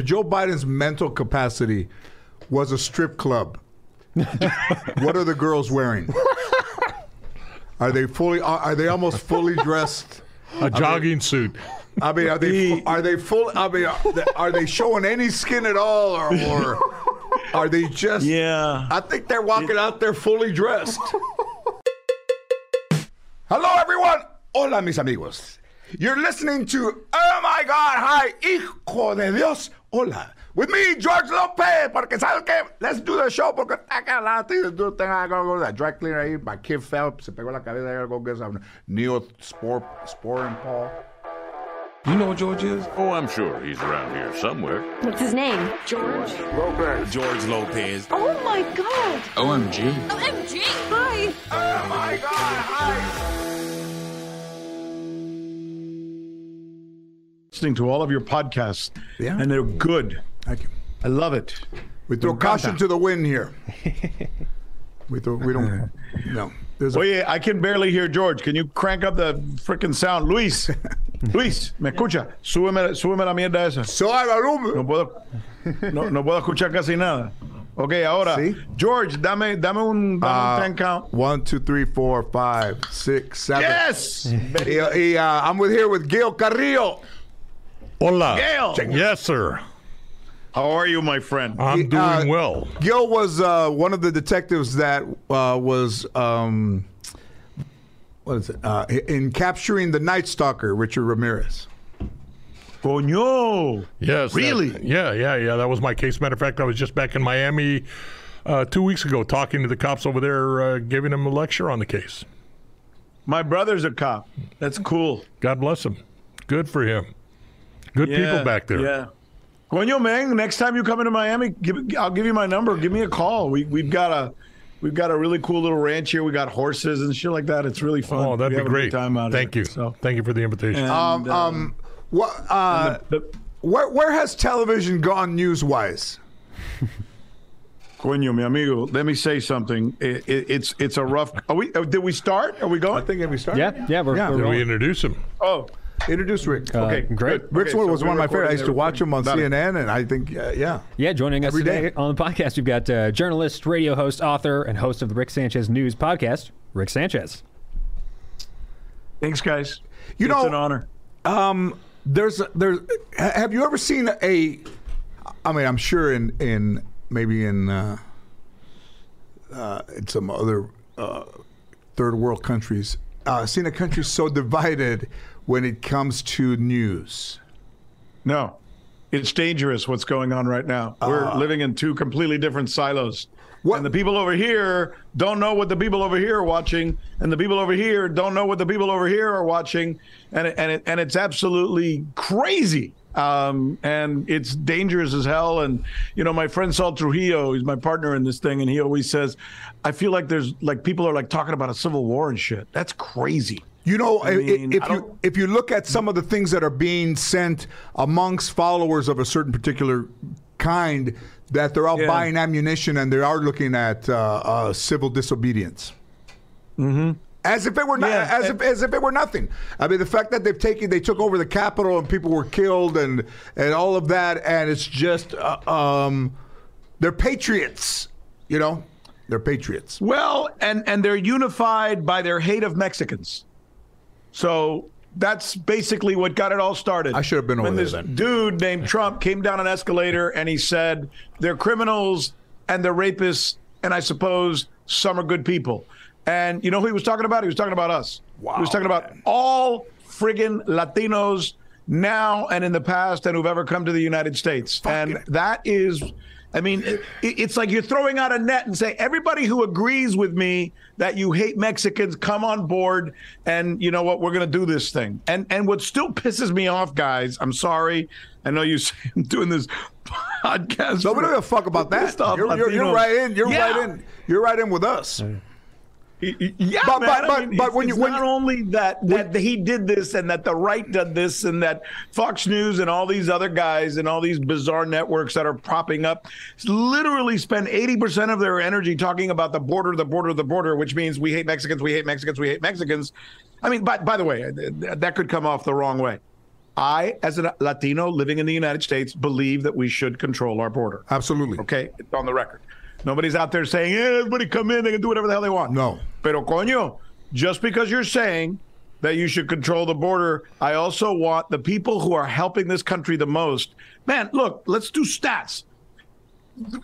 if Joe Biden's mental capacity was a strip club, what are the girls wearing? Are they fully? Are, are they almost fully dressed? A jogging suit. I mean, are they are they full? I mean, are they, are they showing any skin at all, or, or are they just? Yeah. I think they're walking out there fully dressed. Hello, everyone. Hola, mis amigos. You're listening to Oh My God, Hi, Hijo de Dios. Hola. With me, George Lopez, porque sabes que let's do the show porque está calado. I gotta go to that dry cleaner ahí. My kid fell, se pegó la cabeza. I gotta go get some neospor, sporin Paul. You know what George is? Oh, I'm sure he's around here somewhere. What's his name? George Lopez. George Lopez. Oh my god! OMG. OMG! Hi! Oh my God, hi. Listening to all of your podcasts, Yeah. and they're good. Thank you. I love it. We throw caution to the wind here. We throw, we don't. No. There's a, Oye, I can barely hear George. Can you crank up the freaking sound, Luis? Luis, me escucha. Súbeme, súbeme la mierda esa. so I No puedo, no, no puedo escuchar casi nada. Ok, ahora, ¿Sí? George, dame, dame un, dame Uh, un ten count. One, two, three, four, five, six, seven. Yes! Y, y, uh, I'm with here with Gil Carrillo. Hola. Gail! Yes, sir. How are you, my friend? I'm doing Uh, well. Gil was uh, one of the detectives that uh, was um, what is it uh, in capturing the Night Stalker, Richard Ramirez. Coño! Yes. that- Really? yeah, yeah, yeah. That was my case. Matter of fact, I was just back in Miami uh, two weeks ago talking to the cops over there, uh, giving them a lecture on the case. My brother's a cop. That's cool. God bless him. Good for him. Good people back there. Yeah. Coño, man, next time you come into Miami, give, I'll give you my number. Give me a call. We, we've got a we've got a really cool little ranch here. We got horses and shit like that. It's really fun. Oh, that'd We be have a great. time out Thank here. you. So, Thank you for the invitation. and, Um, uh, um, what? Uh, the- where, where has television gone news wise? Coño, mi amigo, let me say something. It, it, it's it's a rough. Are we? uh, Did we start? Are we going? I think we started. Yeah, yeah, we're, Yeah. we're Did we introduce him? Oh, Introduce Rick. Uh, okay, great. good. Rick's Okay, so was one of my favorites. I used to watch him on Got it. CNN, and I think, uh, yeah. Yeah, joining us Every today day. on the podcast, we've got uh, journalist, radio host, author, and host of the Rick Sanchez News podcast, Rick Sanchez. Thanks, guys. You it's know, an honor. Um, there's there's. Have you ever seen a? I mean, I'm sure in in maybe in uh, uh, in some other uh, third world countries, uh, seen a country so divided when it comes to news. No, it's dangerous what's going on right now. We're living in two completely different silos. What- And the people over here don't know what the people over here are watching, and the people over here don't know what the people over here are watching, and it, and it, and it's absolutely crazy. Um, and it's dangerous as hell. And you know, my friend Saul Trujillo, he's my partner in this thing, and he always says, "I feel like there's like people are like talking about a civil war and shit. That's crazy." You know, i- mean, if you if you look at some of the things that are being sent amongst followers of a certain particular kind, that they're all Yeah. buying ammunition and they are looking at uh, uh, civil disobedience. Mm-hmm. As if it were not, Yeah, as if as if it were nothing. I mean, the fact that they've taken, they took over the Capitol and people were killed and and all of that, and it's just, uh, um, they're patriots. You know, they're patriots. Well, and and they're unified by their hate of Mexicans. So that's basically what got it all started. I should have been when over there this then. dude named Trump came down an escalator and he said they're criminals and they're rapists, and I suppose some are good people. And you know who he was talking about? He was talking about us. Wow, he was talking about all friggin' Latinos now and in the past and who've ever come to the United States. and that is I mean, it, it's like you're throwing out a net and say everybody who agrees with me that you hate Mexicans come on board, and you know what, we're going to do this thing. And and what still pisses me off, guys, I'm sorry, I know you say I'm doing this podcast. Nobody for- give a fuck about that. pissed off You're, you're, you're right in. You're Yeah. right in. You're right in with us. Yeah, But- man. but- I but- mean, but when you- when not you- only that that he did this and that the right did this and that Fox News and all these other guys and all these bizarre networks that are propping up literally spend 80% of their energy talking about the border, the border, the border, which means we hate Mexicans, we hate Mexicans, we hate Mexicans. I mean, by, by the way, that could come off the wrong way. I, as a Latino living in the United States, believe that we should control our border. Absolutely. Okay, it's on the record. Nobody's out there saying, "Yeah, everybody come in, they can do whatever the hell they want." No. Pero coño, just because you're saying that you should control the border, I also want the people who are helping this country the most. Man, look, let's do stats.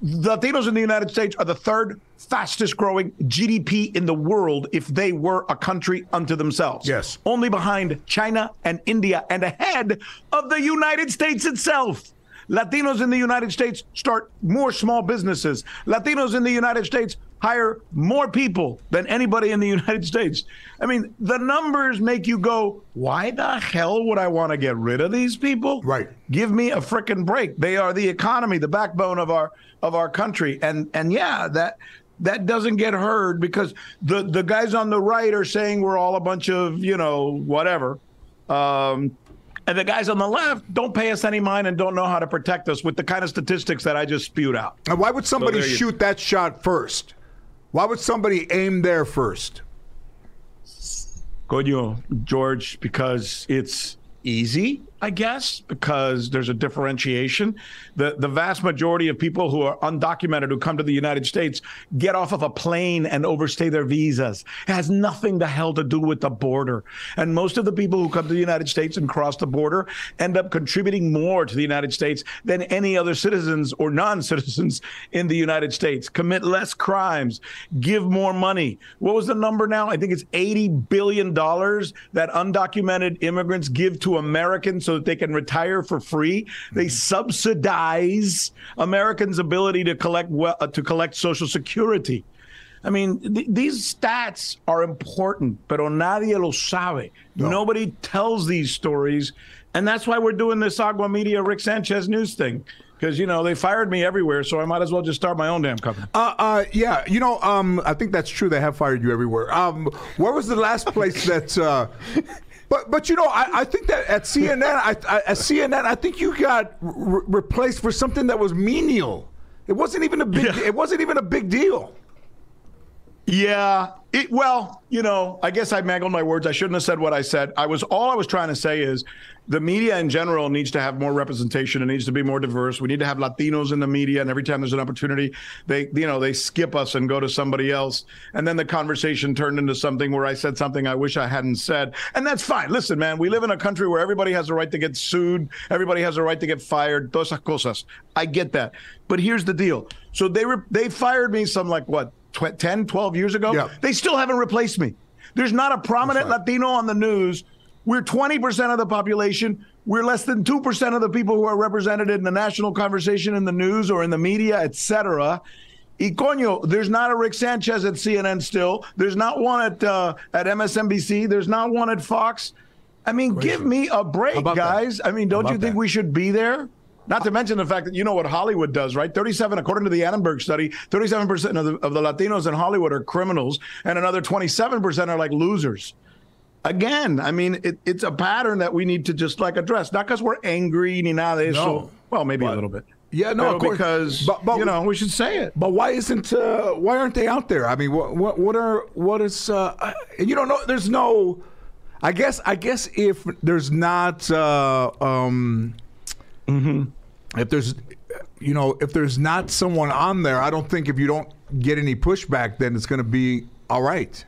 Latinos in the United States are the third fastest growing GDP in the world if they were a country unto themselves. Yes. Only behind China and India and ahead of the United States itself. Latinos in the United States start more small businesses. Latinos in the United States hire more people than anybody in the United States. I mean, the numbers make you go, why the hell would I want to get rid of these people? Right. Give me a frickin' break. They are the economy, the backbone of our of our country. And and yeah, that that doesn't get heard because the the guys on the right are saying we're all a bunch of, you know, whatever. Um and the guys on the left don't pay us any mind and don't know how to protect us with the kind of statistics that I just spewed out. And why would somebody there you- shoot that shot first? Why would somebody aim there first? Good, Coño, George, because it's easy, I guess, because there's a differentiation. The the vast majority of people who are undocumented who come to the United States get off of a plane and overstay their visas. It has nothing the hell to do with the border. And most of the people who come to the United States and cross the border end up contributing more to the United States than any other citizens or non-citizens in the United States. Commit less crimes, give more money. What was the number now? I think it's 80 billion dollars that undocumented immigrants give to Americans so that they can retire for free. They subsidize Americans' ability to collect well, uh, to collect Social Security. I mean, th- these stats are important, pero nadie lo sabe. Nobody tells these stories, and that's why we're doing this Agua Media Rick Sanchez news thing. Because you know they fired me everywhere, so I might as well just start my own damn company. Uh, uh, yeah, you know, um, I think that's true. They have fired you everywhere. Um, where was the last place that? Uh, but but you know, I, I think that at CNN, I, I, at CNN, I think you got re- replaced for something that was menial. It wasn't even a big. It wasn't even a big deal. Yeah. It, well, you know, I guess I mangled my words. I shouldn't have said what I said. I was all I was trying to say is the media in general needs to have more representation. It needs to be more diverse. We need to have Latinos in the media, and every time there's an opportunity, they you know they skip us and go to somebody else. And then the conversation turned into something where I said something I wish I hadn't said, and that's fine. Listen, man, we live in a country where everybody has a right to get sued, everybody has a right to get fired. Todas cosas. I get that, but here's the deal. So they they fired me some like what tw- 10, 12 years ago. Yeah. They still haven't replaced me. There's not a prominent right. Latino on the news. We're 20% of the population. We're less than 2% of the people who are represented in the national conversation in the news or in the media, et cetera. Y coño, there's not a Rick Sanchez at CNN still. There's not one at uh, at MSNBC. There's not one at Fox. I mean, give me a break, about that? guys. I mean, don't you think that? we should be there? Not to mention the fact that you know what Hollywood does, right? 37, according to the Annenberg study, 37% of the, of the Latinos in Hollywood are criminals, and another 27% are like losers. Again, I mean, it, it's a pattern that we need to just like address, not because we're angry ni nada de eso. No. Well, maybe a little bit. Yeah, no, of course. because But- but- you know we should say it. But why isn't uh, why aren't they out there? I mean, what what what are what is uh, uh, you don't know? There's no. I guess I guess if there's not uh, um, if there's you know if there's not someone on there, I don't think if you don't get any pushback, then it's going to be all right.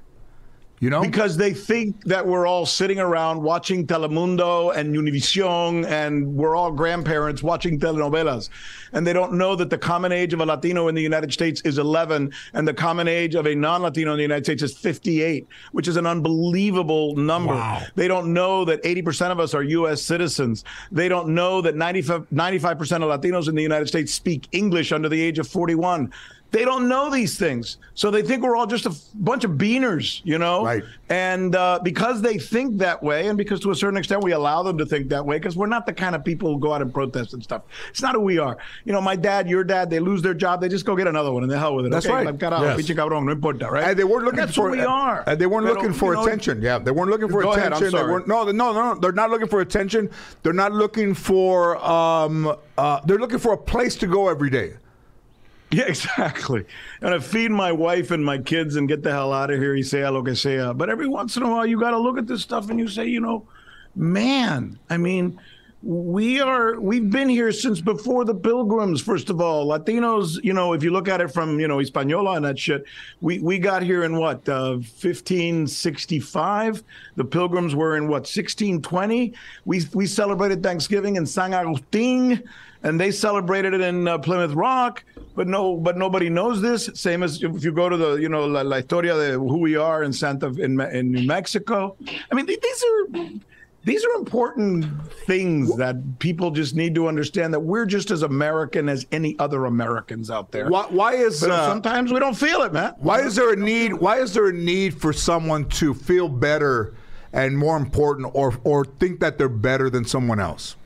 You know, Because they think that we're all sitting around watching Telemundo and Univision and we're all grandparents watching telenovelas. And they don't know that the common age of a Latino in the United States is 11 and the common age of a non Latino in the United States is 58, which is an unbelievable number. Wow. They don't know that 80% of us are U.S. citizens. They don't know that 95, 95% of Latinos in the United States speak English under the age of 41. They don't know these things. So they think we're all just a f- bunch of beaners, you know? Right. And uh, because they think that way, and because to a certain extent we allow them to think that way, because we're not the kind of people who go out and protest and stuff. It's not who we are. You know, my dad, your dad, they lose their job, they just go get another one and the hell with it. That's okay, right. like, carajo, Yes. pinche cabrón, no importa, right? And they weren't looking that's for who we are. And they weren't looking for you know, attention. Yeah, they weren't looking for Go ahead, I'm attention. They sorry. weren't, no, no, no, no. They're not looking for attention. They're not looking for. Um, uh, they're looking for a place to go every day. Yeah, exactly. And I feed my wife and my kids and get the hell out of here, y sea lo que sea. But every once in a while, you got to look at this stuff and you say, you know, man, I mean, we are we've been here since before the pilgrims first of all latinos you know if you look at it from you know hispaniola and that shit we we got here in what uh 1565 the pilgrims were in what 1620 we we celebrated thanksgiving in san agustin and they celebrated it in uh, plymouth rock but no but nobody knows this same as if you go to the you know la, la historia de who we are in santa in, in new mexico i mean th- these are these are important things that people just need to understand that we're just as American as any other Americans out there. Why, why is uh, sometimes we don't feel it, man. why is there a need? Why is there a need for someone to feel better and more important, or or think that they're better than someone else?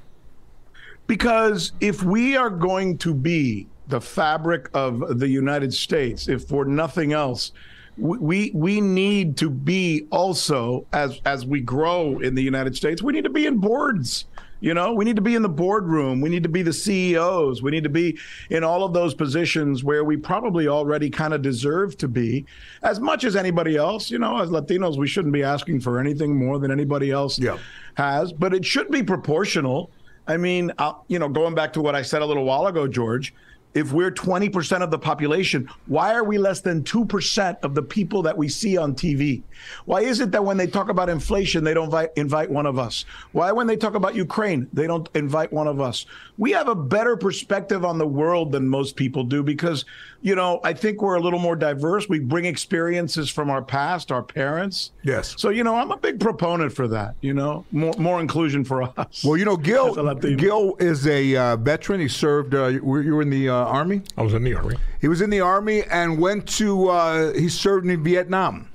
Because if we are going to be the fabric of the United States, if for nothing else, we- we need to be also as as we grow in the United States, we need to be in boards. You know, we need to be in the boardroom. We need to be the CEOs. We need to be in all of those positions where we probably already kind of deserve to be, as much as anybody else. You know, as Latinos, we shouldn't be asking for anything more than anybody else Yeah. has, but it should be proportional. I mean, uh, you know, going back to what I said a little while ago, George, if we're 20% of the population, why are we less than 2% of the people that we see on TV? Why is it that when they talk about inflation, they don't invite, invite one of us? Why, when they talk about Ukraine, they don't invite one of us? We have a better perspective on the world than most people do because, you know, I think we're a little more diverse. We bring experiences from our past, our parents. Yes. So, you know, I'm a big proponent for that, you know, more, more inclusion for us. Well, you know, Gil Gil is a uh, veteran. He served. Uh, you were in the uh, army. I was in the army. He was in the army and went to. Uh, he served in Vietnam.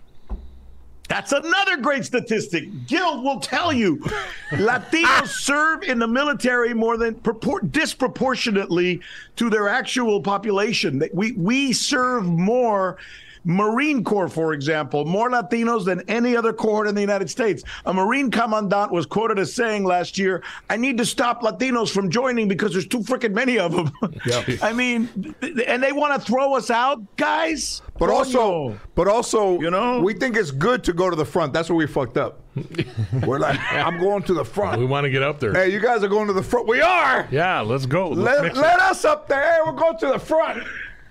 That's another great statistic. Gil will tell you Latinos serve in the military more than propor- disproportionately to their actual population. They- We, we serve more. Marine Corps, for example, more Latinos than any other cohort in the United States. A Marine commandant was quoted as saying last year, I need to stop Latinos from joining because there's too freaking many of them. I mean, th- th- and they want to throw us out, guys? But also, Coño. but also, You know? we think it's good to go to the front. That's where we fucked up. We're like, I'm going to the front. We want to get up there. Hey, you guys are going to the front. We are. Yeah, let's go. Let's Let, let us up there. Hey, we'll go to the front.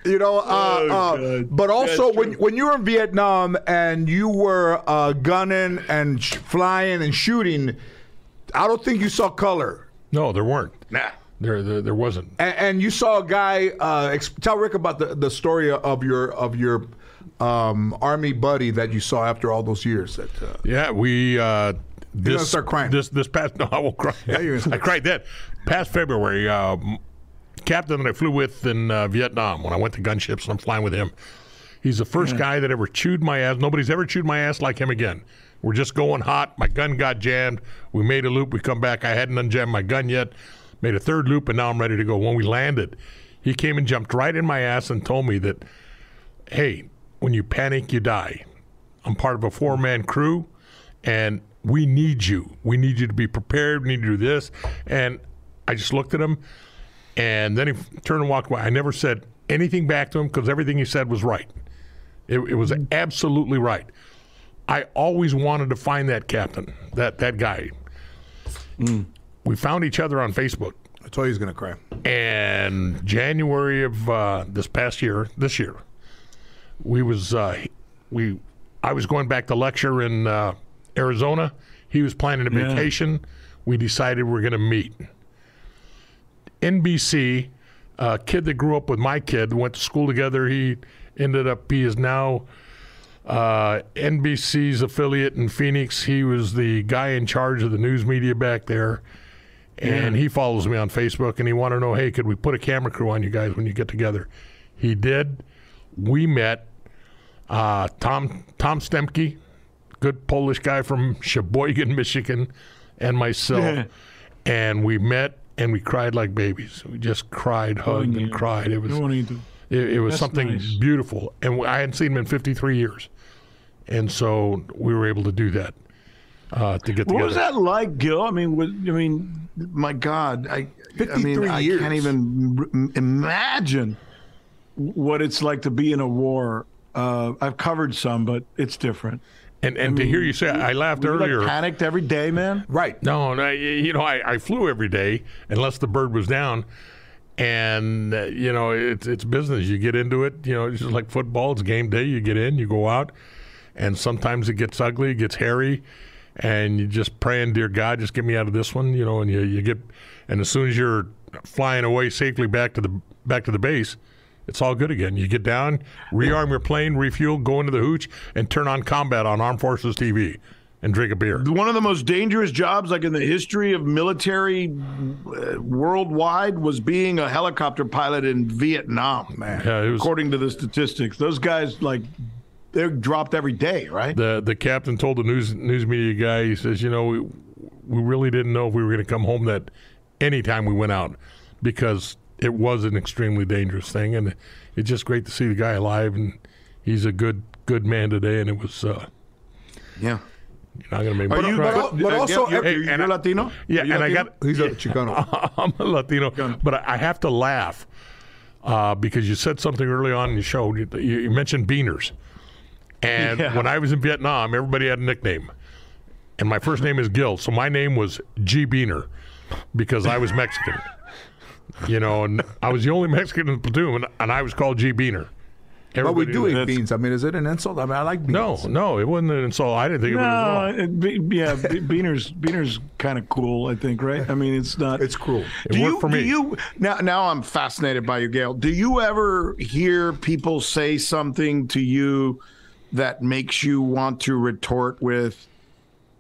You know, uh, Oh, uh, but also That's when when you were in Vietnam and you were uh, gunning and sh- flying and shooting, I don't think you saw color. No, there weren't. Nah. There, there, there wasn't. And, and you saw a guy. Uh, ex- tell Rick about the, the story of your of your um, army buddy that you saw after all those years. That uh, Yeah, we. Uh, this, gonna start crying. This this past no, I won't cry. Yeah, you're I cried then. Past February, uh, captain that I flew with in uh, Vietnam when I went to gunships and I'm flying with him. He's the first guy that ever chewed my ass. Nobody's ever chewed my ass like him again. We're just going hot. My gun got jammed. We made a loop. We come back. I hadn't unjammed my gun yet. Made a third loop, and now I'm ready to go. When we landed, he came and jumped right in my ass and told me that, hey, when you panic, you die. I'm part of a four man crew, and we need you. We need you to be prepared. We need to do this. And I just looked at him, and then he turned and walked away. I never said anything back to him because everything he said was right. It, it was absolutely right. I always wanted to find that captain, that that guy. We found each other on Facebook I told you he's gonna cry. and January of uh, this past year, this year, we was uh, we I was going back to lecture in uh, Arizona. He was planning a Yeah. vacation. We decided we are going to meet. NBC, a kid that grew up with my kid, went to school together. He ended up. He is now uh, NBC's affiliate in Phoenix. He was the guy in charge of the news media back there. And he follows me on Facebook and he wanted to know, hey, could we put a camera crew on you guys when you get together? He did. We met uh, Tom Tom Stemke, good Polish guy from Sheboygan, Michigan, and myself. and we met and we cried like babies. We just cried, hugged, and cried. It was it, it was That's something nice. beautiful, and I hadn't seen him in 53 years, and so we were able to do that uh, to get together. What was that like, Gil? I mean, with, I mean, my God, I, I 53 mean, I can't even r- imagine what it's like to be in a war. Uh, I've covered some, but it's different. And and to hear you say, I laughed you, like, earlier. panicked every day, man. Right. No, no, you know, I, I flew every day unless the bird was down. And, uh, you know, it's, it's business. You get into it, you know, it's just like football. It's game day. You get in, you go out. And sometimes it gets ugly, it gets hairy. And you just praying, dear God, just get me out of this one, you know, and you, you get, and as soon as you're flying away safely back to the, back to the base, it's all good again. You get down, rearm your plane, refuel, go into the hooch, and turn on combat on Armed Forces TV and drink a beer. One of the most dangerous jobs, like in the history of military uh, worldwide, was being a helicopter pilot in Vietnam. Man, Yeah, was- according to the statistics, those guys like they're dropped every day, right? the the captain told the news news media guy, he says, you know, we, we really didn't know if we were going to come home that anytime we went out because it was an extremely dangerous thing, and it's just great to see the guy alive, and he's a good good man today, and it was. Uh, yeah. you're not going to make me But you- cry. but- but also- you're, Hey, you're, and you're I- Latino. yeah, Are you and I got He's a Chicano. I'm a Latino, but I have to laugh uh, because you said something early on in the show. You, you mentioned beaners, and Yeah. when I was in Vietnam, everybody had a nickname, and my first name is Gil, so my name was G Beaner because I was Mexican. you know, and I was the only Mexican in the platoon, and I was called G Beaner. But we do eat beans. I mean, is it an insult? I mean, I like beans. No, no, it wasn't an insult. I didn't think it was at all. No, it, be- yeah, Be- Beaner's Beaner's kind of cool, I think, right? I mean, it's not. It's cruel. It do worked you, for me. Do you now? Now I'm fascinated by you, Gail. Do you ever hear people say something to you that makes you want to retort with,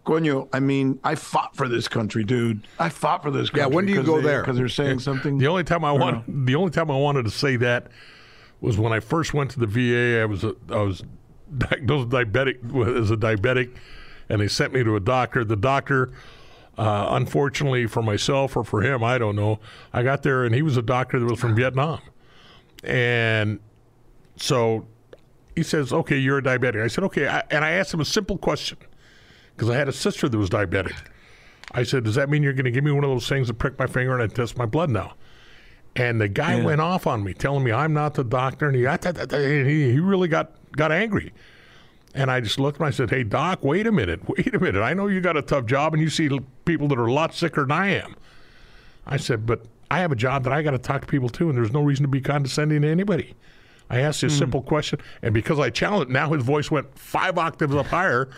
"Coño"? I mean, I fought for this country, dude. I fought for this country. Yeah, when do you go there? Because they're saying something. The only time I want, the only time I wanted to say that was when I first went to the VA. I was a, I was diagnosed diabetic as a diabetic, and they sent me to a doctor. The doctor, uh, unfortunately for myself or for him, I don't know. I got there and he was a doctor that was from Vietnam, and so he says, "Okay, you're a diabetic." I said, "Okay," I, and I asked him a simple question because I had a sister that was diabetic. I said, "Does that mean you're going to give me one of those things to prick my finger and I test my blood now?" And the guy went off on me, telling me I'm not the doctor, and he ah, and he, he really got got angry. And I just looked and I said, "Hey, doc, wait a minute, wait a minute. I know you got a tough job, and you see people that are a lot sicker than I am." I said, "But I have a job that I got to talk to people too, and there's no reason to be condescending to anybody." I asked you a hmm. simple question, and because I challenged, now his voice went five octaves up higher,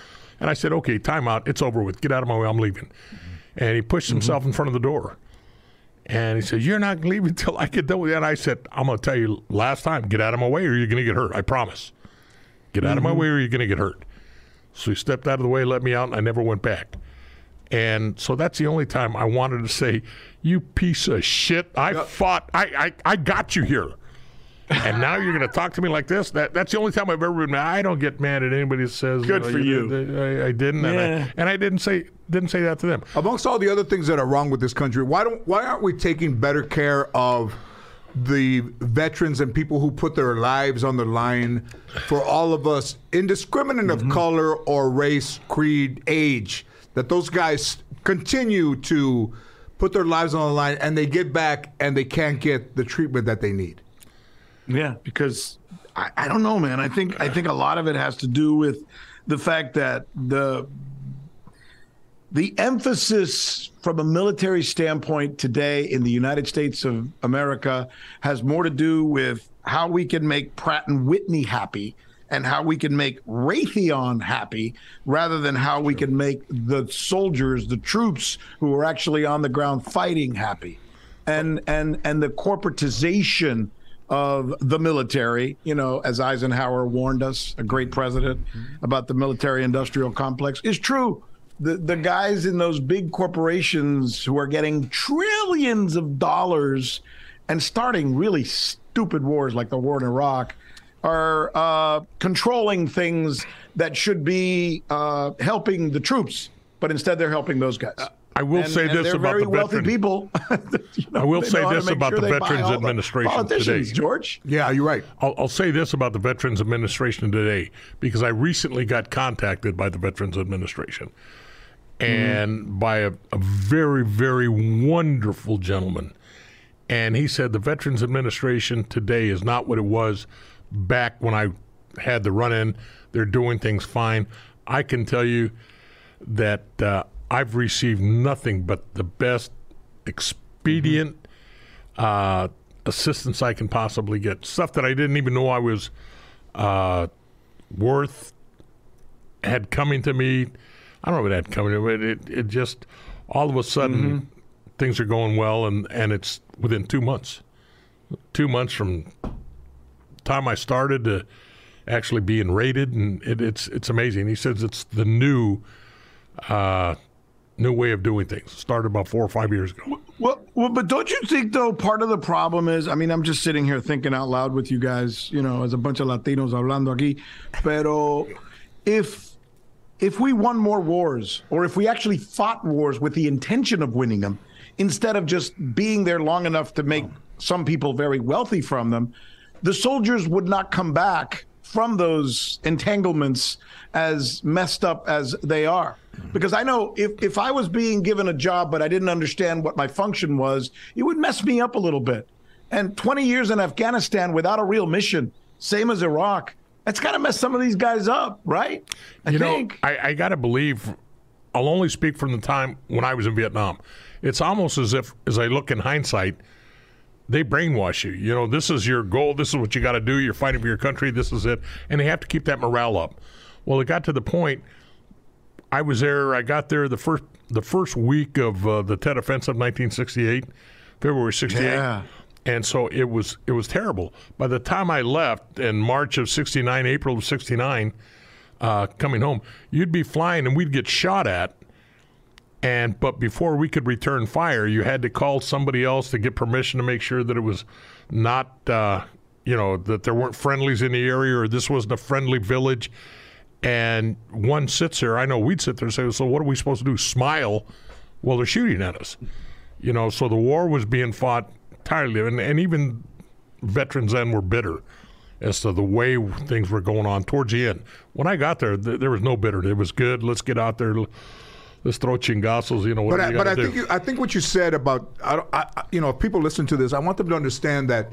and I said, "Okay, time out. It's over with. Get out of my way. I'm leaving." And he pushed mm-hmm. himself in front of the door. And he said, You're not leaving until I get done with that. And I said, I'm going to tell you last time, get out of my way or you're going to get hurt. I promise. Get out of my mm-hmm. way or you're going to get hurt. So he stepped out of the way, let me out, and I never went back. And so that's the only time I wanted to say, You piece of shit. I fought, I, I, I got you here. And now you're going to talk to me like this? That That's the only time I've ever been mad. I don't get mad at anybody that says, Good know, for you. did- I, I didn't. And, I, and I didn't say didn't say that to them. Amongst all the other things that are wrong with this country, why don't why aren't we taking better care of the veterans and people who put their lives on the line for all of us, indiscriminate of mm-hmm. color or race, creed, age? That those guys continue to put their lives on the line and they get back and they can't get the treatment that they need. Yeah, because I, I don't know, man. I think I think a lot of it has to do with the fact that the the emphasis from a military standpoint today in the United States of America has more to do with how we can make Pratt and Whitney happy and how we can make Raytheon happy rather than how we can make the soldiers, the troops who are actually on the ground fighting happy. And and and the corporatization of the military, you know, as Eisenhower warned us, a great president, about the military industrial complex, is true. The, the guys in those big corporations who are getting trillions of dollars and starting really stupid wars like the war in Iraq are uh, controlling things that should be uh, helping the troops, but instead they're helping those guys. I will And- say and this about very the wealthy veteran- people. You know, I will say know how to this about sure the Veterans all the Administration today. George. Yeah, you're right. I'll, I'll say this about the Veterans Administration today because I recently got contacted by the Veterans Administration and by a, a very, very wonderful gentleman. And he said the Veterans Administration today is not what it was back when I had the run in. They're doing things fine. I can tell you that uh, I've received nothing but the best expedient uh, assistance I can possibly get. Stuff that I didn't even know I was uh, worth had coming to me. I don't know if it had coming to me, but it, it just all of a sudden things are going well, and, and it's within two months. Two months from time I started to actually being rated, and it, it's it's amazing. He says it's the new uh, new way of doing things. Started about four or five years ago. Well, well, but don't you think though part of the problem is? I mean, I'm just sitting here thinking out loud with you guys, you know, as a bunch of Latinos hablando aquí. Pero if if we won more wars, or if we actually fought wars with the intention of winning them, instead of just being there long enough to make some people very wealthy from them, the soldiers would not come back from those entanglements as messed up as they are. Mm-hmm. Because I know if, if I was being given a job, but I didn't understand what my function was, it would mess me up a little bit. And 20 years in Afghanistan without a real mission, same as Iraq, that's got to mess some of these guys up, right? I you think. know, I, I got to believe. I'll only speak from the time when I was in Vietnam. It's almost as if, as I look in hindsight, they brainwash you. You know, this is your goal. This is what you got to do. You're fighting for your country. This is it, and they have to keep that morale up. Well, it got to the point. I was there. I got there the first the first week of uh, the Tet Offensive, 1968, February 68. Yeah. And so it was it was terrible. By the time I left in March of '69, April of '69, uh, coming home, you'd be flying and we'd get shot at. And but before we could return fire, you had to call somebody else to get permission to make sure that it was not, uh, you know, that there weren't friendlies in the area or this wasn't a friendly village. And one sits there. I know we'd sit there and say, "So what are we supposed to do? Smile while they're shooting at us?" You know. So the war was being fought entirely, and, and even veterans then were bitter as to the way things were going on towards the end. When I got there, th- there was no bitterness. It was good. Let's get out there. Let's throw chingazos. You know what But I, but I do. think you, I think what you said about I, don't- I, I- you know if people listen to this, I want them to understand that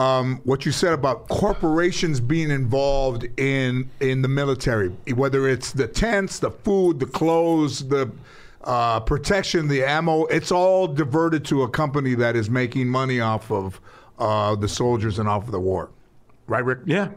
um, what you said about corporations being involved in in the military, whether it's the tents, the food, the clothes, the uh, protection, the ammo, it's all diverted to a company that is making money off of uh, the soldiers and off of the war, right, Rick? Yeah.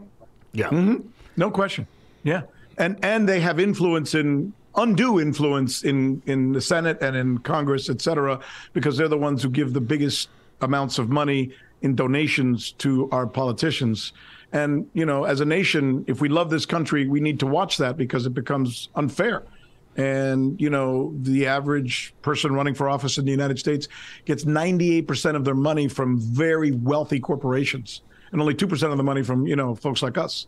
Yeah. No question. Yeah. And and they have influence in undue influence in in the Senate and in Congress, et cetera, because they're the ones who give the biggest amounts of money in donations to our politicians. And you know, as a nation, if we love this country, we need to watch that because it becomes unfair. And you know, the average person running for office in the United States gets 98% of their money from very wealthy corporations and only 2% of the money from, you know, folks like us.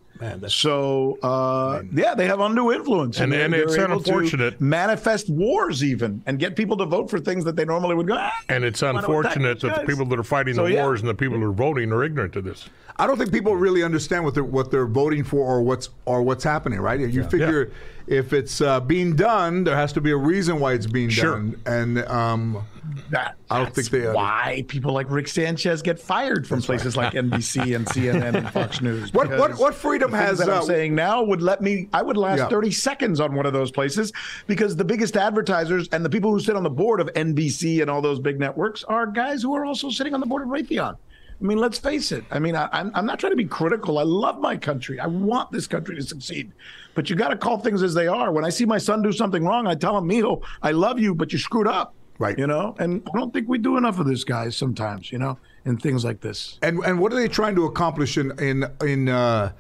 so, uh, yeah, they have undue influence. And- they're- and it's they're able to unfortunate. manifest wars even and get people to vote for things that they normally would go, "Ah, and it's why not attack unfortunate these that the people that are fighting So, the yeah. wars and the people that are voting are ignorant to this. I don't think people really understand what they're what they're voting for or what's or what's happening. Right? You figure if it's uh, being done, there has to be a reason why it's being Sure. done, and um, That, I don't that's think they- why people like Rick Sanchez get fired from places like NBC and CNN and Fox News. What- what- what freedom has, that I'm uh, saying now would let me? I would last Yeah. 30 seconds on one of those places because the biggest advertisers and the people who sit on the board of NBC and all those big networks are guys who are also sitting on the board of Raytheon. I mean, let's face it. I mean, I, I'm, I'm not trying to be critical. I love my country. I want this country to succeed. But you got to call things as they are. When I see my son do something wrong, I tell him, Mijo, I love you, but you screwed up. Right. You know, and I don't think we do enough of this, guys, sometimes, you know, in things like this. and and what are they trying to accomplish in in in uh,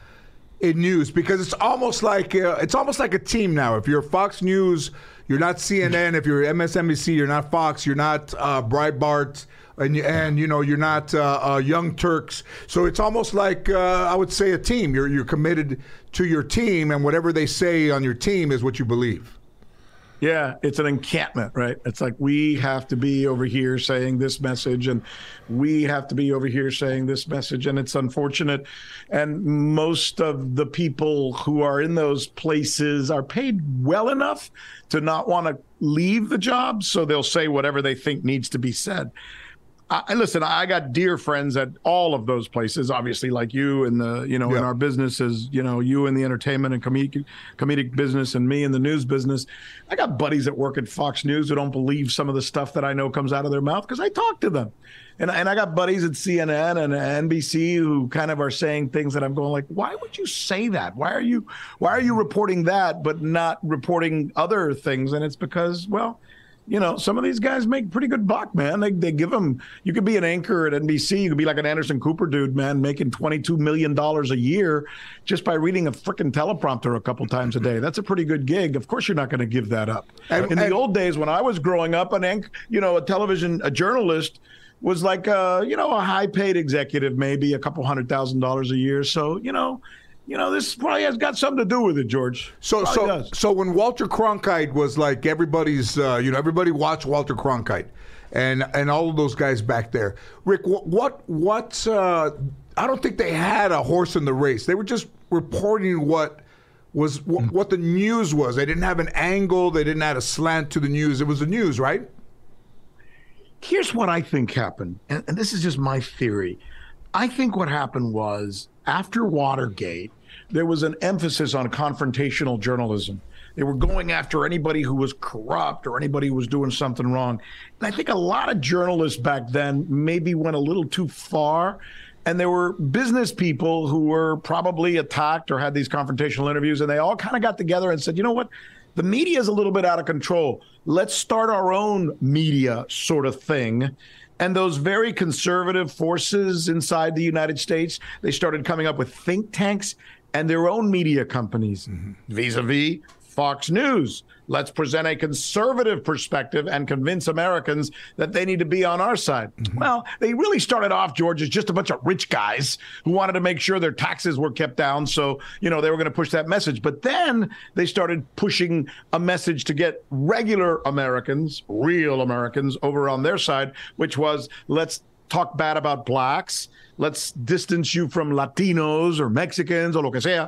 in news? Because it's almost like uh, it's almost like a team now. If you're Fox News, you're not CNN. if you're MSNBC, you're not Fox. You're not uh, Breitbart. And, you- and you know you're not uh, uh, Young Turks, so it's almost like uh, I would say a team. You're you're committed to your team, and whatever they say on your team is what you believe. Yeah, it's an encampment, right? It's like we have to be over here saying this message, and we have to be over here saying this message, and it's unfortunate. And most of the people who are in those places are paid well enough to not want to leave the job, so they'll say whatever they think needs to be said. I, listen, I got dear friends at all of those places, obviously, like you in the, you know, in our businesses, you know, you in the entertainment and comedic, comedic business and me in the news business. I got buddies that work at Fox News who don't believe some of the stuff that I know comes out of their mouth because I talk to them. And, and I got buddies at CNN and NBC who kind of are saying things that I'm going like, why would you say that? Why are you why are you reporting that but not reporting other things? And it's because, well, you know, some of these guys make pretty good buck, man. They, they give them, you could be an anchor at NBC. You could be like an Anderson Cooper dude, man, making $22 million a year just by reading a freaking teleprompter a couple times a day. That's a pretty good gig. Of course, you're not going to give that up. And- In the and- old days when I was growing up, an anch- you know, a television, a journalist was like, a you know, a high paid executive, maybe a couple hundred thousand dollars a year. So, you know, you know, this probably has got something to do with it, George. So Probably so does. so when Walter Cronkite was like everybody's, uh, you know, everybody watched Walter Cronkite, and and all of those guys back there. Rick, what what what? Uh, I don't think they had a horse in the race. They were just reporting what was what, Hmm. what the news was. They didn't have an angle. They didn't add a slant to the news. It was the news, right? here's what I think happened, and, and this is just my theory. I think what happened was after Watergate, there was an emphasis on confrontational journalism. They were going after anybody who was corrupt or anybody who was doing something wrong. And I think a lot of journalists back then maybe went a little too far. And there were business people who were probably attacked or had these confrontational interviews, and they all kind of got together and said, you know what? The media is a little bit out of control. Let's start our own media sort of thing. And those very conservative forces inside the United States, they started coming up with think tanks and their own media companies vis a vis Fox News. Let's present a conservative perspective and convince Americans that they need to be on our side. Mm-hmm. Well, they really started off, George, as just a bunch of rich guys who wanted to make sure their taxes were kept down. So, you know, they were going to push that message. But then they started pushing a message to get regular Americans, real Americans, over on their side, which was let's talk bad about blacks. Let's distance you from Latinos or Mexicans or lo que sea.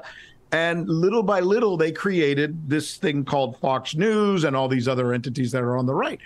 And little by little, they created this thing called Fox News and all these other entities that are on the right.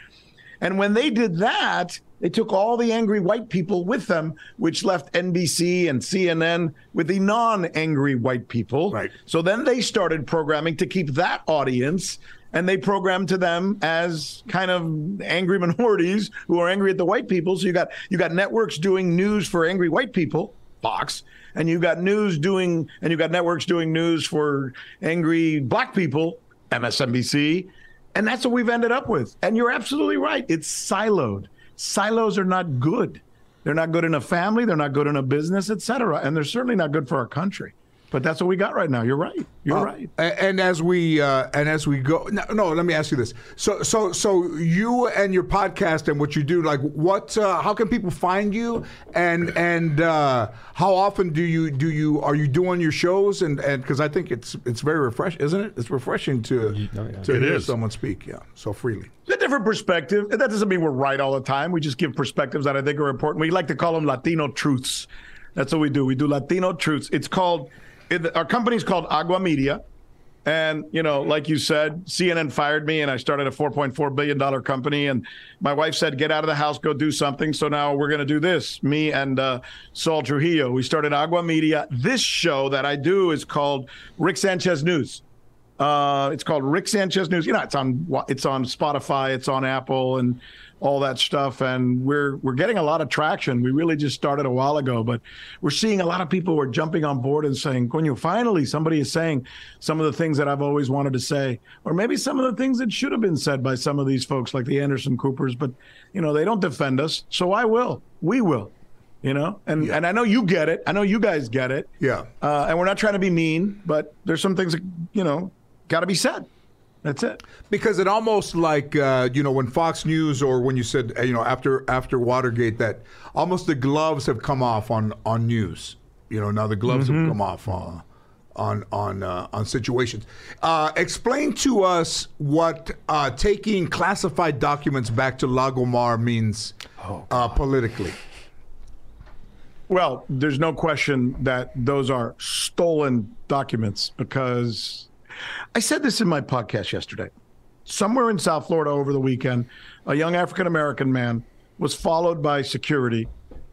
And when they did that, they took all the angry white people with them, which left NBC and CNN with the non angry white people. Right. So then they started programming to keep that audience. And they program to them as kind of angry minorities who are angry at the white people. So you got you got networks doing news for angry white people, Fox, and you got news doing and you got networks doing news for angry black people, MSNBC, and that's what we've ended up with. And you're absolutely right. It's siloed. Silos are not good. They're not good in a family, they're not good in a business, et cetera. And they're certainly not good for our country. But that's what we got right now. You're right. You're Uh, right. And as we uh, and as we go, no, no, let me ask you this. So, so, so you and your podcast and what you do, like, what? Uh, how can people find you? And and uh, how often do you do you are you doing your shows? And and because I think it's it's very refreshing, isn't it? It's refreshing to oh, yeah. to It hear is. someone speak, yeah, so freely. It's a different perspective. That doesn't mean we're right all the time. We just give perspectives that I think are important. We like to call them Latino truths. That's what we do. We do Latino truths. It's called, it, our company's called Agua Media. And, you know, like you said, CNN fired me and I started a $4.4 billion company. And my wife said, get out of the house, go do something. So now we're going to do this. Me and uh, Saul Trujillo. We started Agua Media. This show that I do is called Rick Sanchez News. Uh, it's called Rick Sanchez News. You know, it's on it's on Spotify, it's on Apple, and all that stuff. And we're we're getting a lot of traction. We really just started a while ago, but we're seeing a lot of people who are jumping on board and saying, "Coño, finally, somebody is saying some of the things that I've always wanted to say, or maybe some of the things that should have been said by some of these folks, like the Anderson Coopers." But you know, they don't defend us, so I will. We will. You know, and and I know you get it. I know you guys get it. Yeah. Uh, and we're not trying to be mean, but there's some things that, you know, got to be said. That's it. Because it almost like uh, you know when Fox News or when you said uh, you know after after Watergate that almost the gloves have come off on on news. You know now the gloves have come off on on on uh, on situations. Uh, explain to us what uh, taking classified documents back to Lagomar means uh, politically. Well, there's no question that those are stolen documents because I said this in my podcast yesterday. Somewhere in South Florida over the weekend, a young African American man was followed by security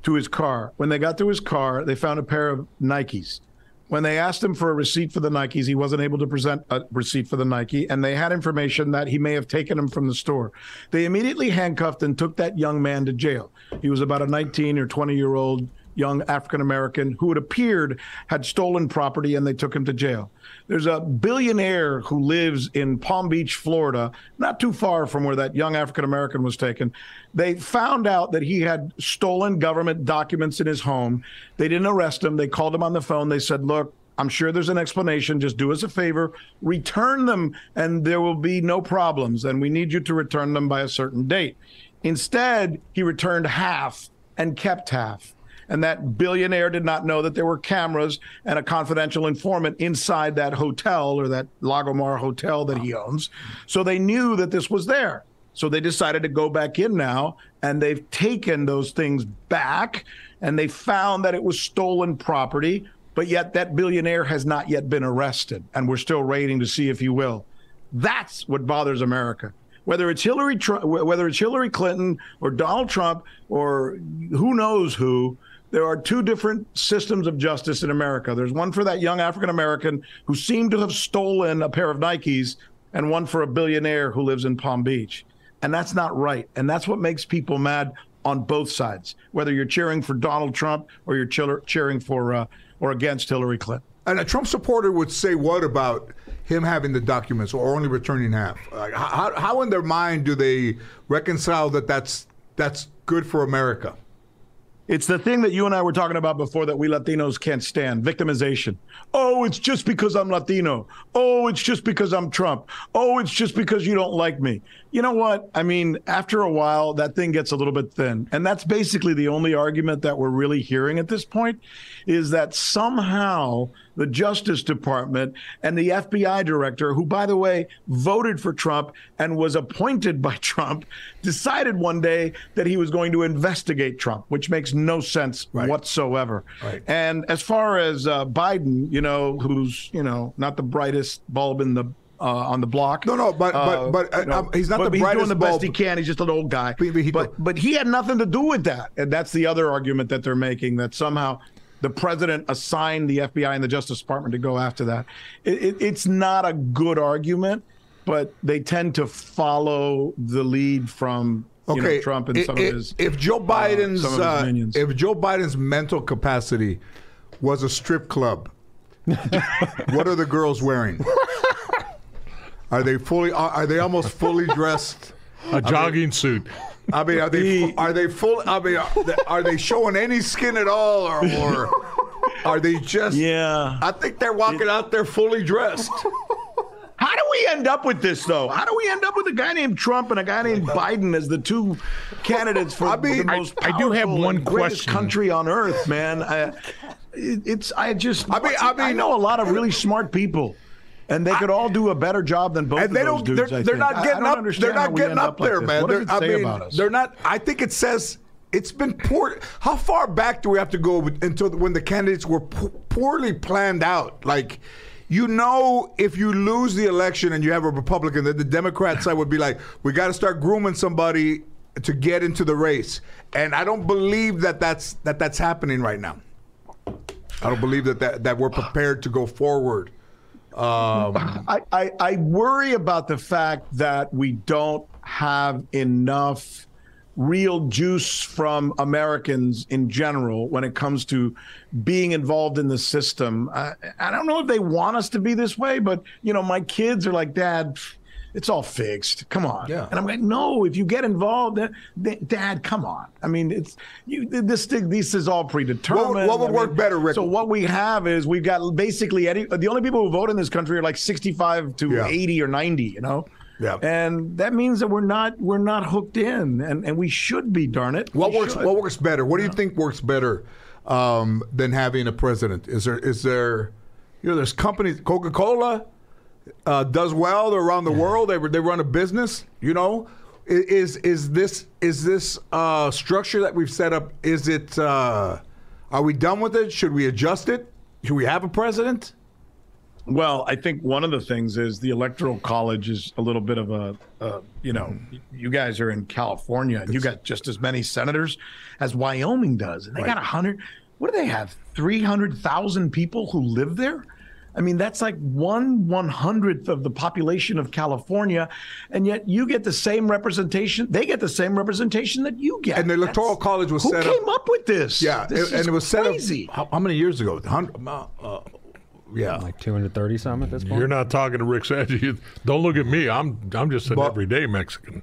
to his car. When they got to his car, they found a pair of Nikes. When they asked him for a receipt for the Nikes, he wasn't able to present a receipt for the Nike, and they had information that he may have taken them from the store. They immediately handcuffed and took that young man to jail. He was about a 19 or 20 year old young African American who it appeared had stolen property and they took him to jail. There's a billionaire who lives in Palm Beach, Florida, not too far from where that young African American was taken. They found out that he had stolen government documents in his home. They didn't arrest him. They called him on the phone. They said, Look, I'm sure there's an explanation. Just do us a favor, return them, and there will be no problems. And we need you to return them by a certain date. Instead, he returned half and kept half. And that billionaire did not know that there were cameras and a confidential informant inside that hotel or that Lagomar hotel that he owns. So they knew that this was there. So they decided to go back in now and they've taken those things back and they found that it was stolen property, but yet that billionaire has not yet been arrested. And we're still waiting to see if he will. That's what bothers America whether it's Hillary, whether it's Hillary Clinton or Donald Trump or who knows who, there are two different systems of justice in America. There's one for that young African American who seemed to have stolen a pair of Nikes, and one for a billionaire who lives in Palm Beach. And that's not right. And that's what makes people mad on both sides, whether you're cheering for Donald Trump or you're cheering for uh, or against Hillary Clinton. And a Trump supporter would say, what about him having the documents or only returning half? How, how in their mind do they reconcile that that's, that's good for America? It's the thing that you and I were talking about before that we Latinos can't stand victimization. Oh, it's just because I'm Latino. Oh, it's just because I'm Trump. Oh, it's just because you don't like me. You know what? I mean, after a while, that thing gets a little bit thin. And that's basically the only argument that we're really hearing at this point is that somehow the Justice Department and the FBI director, who, by the way, voted for Trump and was appointed by Trump, decided one day that he was going to investigate Trump, which makes no sense right. whatsoever. Right. And as far as uh, Biden, you know, who's, you know, not the brightest bulb in the uh, on the block. No, no, but uh, but but uh, he's not but the he's brightest He's doing the bulb. best he can. He's just an old guy. But, but, but he had nothing to do with that, and that's the other argument that they're making that somehow the president assigned the FBI and the Justice Department to go after that. It, it, it's not a good argument, but they tend to follow the lead from okay. Know, Trump and it, some of his. If Joe uh, Biden's uh, his if Joe Biden's mental capacity was a strip club, what are the girls wearing? Are they fully? Are they almost fully dressed? A jogging suit. I mean, are they are they full? I mean, are they showing any skin at all, or, or are they just? Yeah, I think they're walking it, out there fully dressed. How do we end up with this, though? How do we end up with a guy named Trump and a guy named Biden as the two candidates for I mean, the most I, I do have one question. country on earth, man? I, it, it's I just I mean, I mean I know a lot of really smart people and they could all do a better job than both. And they don't. Dudes, they're, they're not getting up. They're not getting up, there, like man. What does it I say mean, about us? They're not. I think it says it's been poor. How far back do we have to go until when the candidates were poorly planned out? Like, you know, if you lose the election and you have a Republican, the, the Democrat side would be like, we got to start grooming somebody to get into the race. And I don't believe that that's that that's happening right now. I don't believe that that, that we're prepared to go forward um, I, I, I worry about the fact that we don't have enough real juice from Americans in general when it comes to being involved in the system. I, I don't know if they want us to be this way, but you know, my kids are like, Dad, it's all fixed. Come on. Yeah. And I'm like, no, if you get involved, Dad, come on. I mean, it's you. This this is all predetermined. What, what would I work mean, better, Rick? So what we have is we've got basically any, the only people who vote in this country are like 65 to yeah. 80 or 90. You know. Yeah. And that means that we're not we're not hooked in, and, and we should be. Darn it. What we works? Should. What works better? What do you think works better um, than having a president? Is there is there you know there's companies Coca Cola uh, does well around the world. They they run a business. You know, is is this is this uh, structure that we've set up? Is it? Uh, are we done with it? Should we adjust it? Should we have a president? Well, I think one of the things is the electoral college is a little bit of a, uh, you know, you guys are in California and you got just as many senators as Wyoming does, and they got a hundred. What do they have? Three hundred thousand people who live there. I mean, that's like one one hundredth of the population of California, and yet you get the same representation. They get the same representation that you get. And the electoral That's- college was who set came up. up with this? Yeah, This it- and is it was set crazy. up. How, how many years ago? Hun- uh, uh, yeah. Like 230 some at this point. You're not talking to Rick Sanchez. Don't look at me. I'm I'm just an But- everyday Mexican.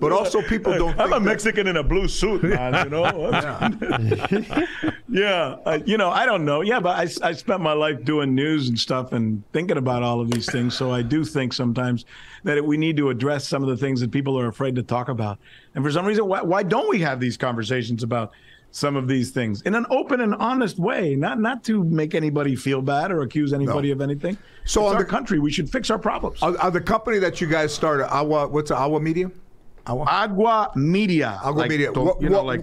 But also, people don't. I'm a that- Mexican in a blue suit, man. You know. yeah, you know, I don't know. Yeah, but I, I spent my life doing news and stuff and thinking about all of these things. So I do think sometimes that we need to address some of the things that people are afraid to talk about. And for some reason, why, why don't we have these conversations about some of these things in an open and honest way? Not not to make anybody feel bad or accuse anybody of anything. So it's on our the- country, we should fix our problems. The company that you guys started, Agua, what's it, Agua Media? Agua, Agua Media. Agua like, Media. What, you know, what-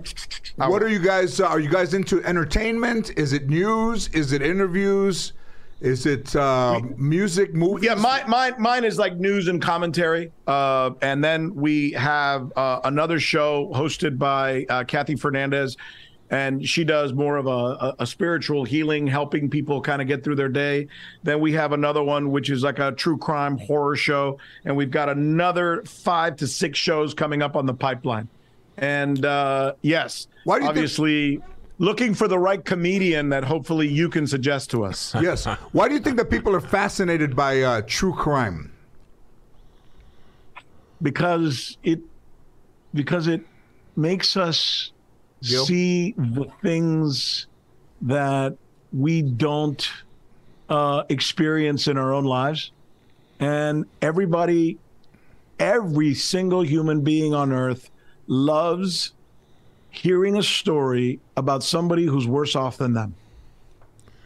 like what are you guys? Uh, are you guys into entertainment? Is it news? Is it interviews? Is it uh, music, movies? Yeah, mine, mine, mine is like news and commentary. Uh, and then we have uh, another show hosted by uh, Kathy Fernandez, and she does more of a, a, spiritual healing, helping people kind of get through their day. Then we have another one, which is like a true crime horror show, and we've got another five to six shows coming up on the pipeline. And uh, yes, Why do you think- obviously. Looking for the right comedian that hopefully you can suggest to us. Yes. Why do you think that people are fascinated by uh, true crime? because it because it makes us Gil? see the things that we don't uh, experience in our own lives and everybody every single human being on earth loves hearing a story about somebody who's worse off than them.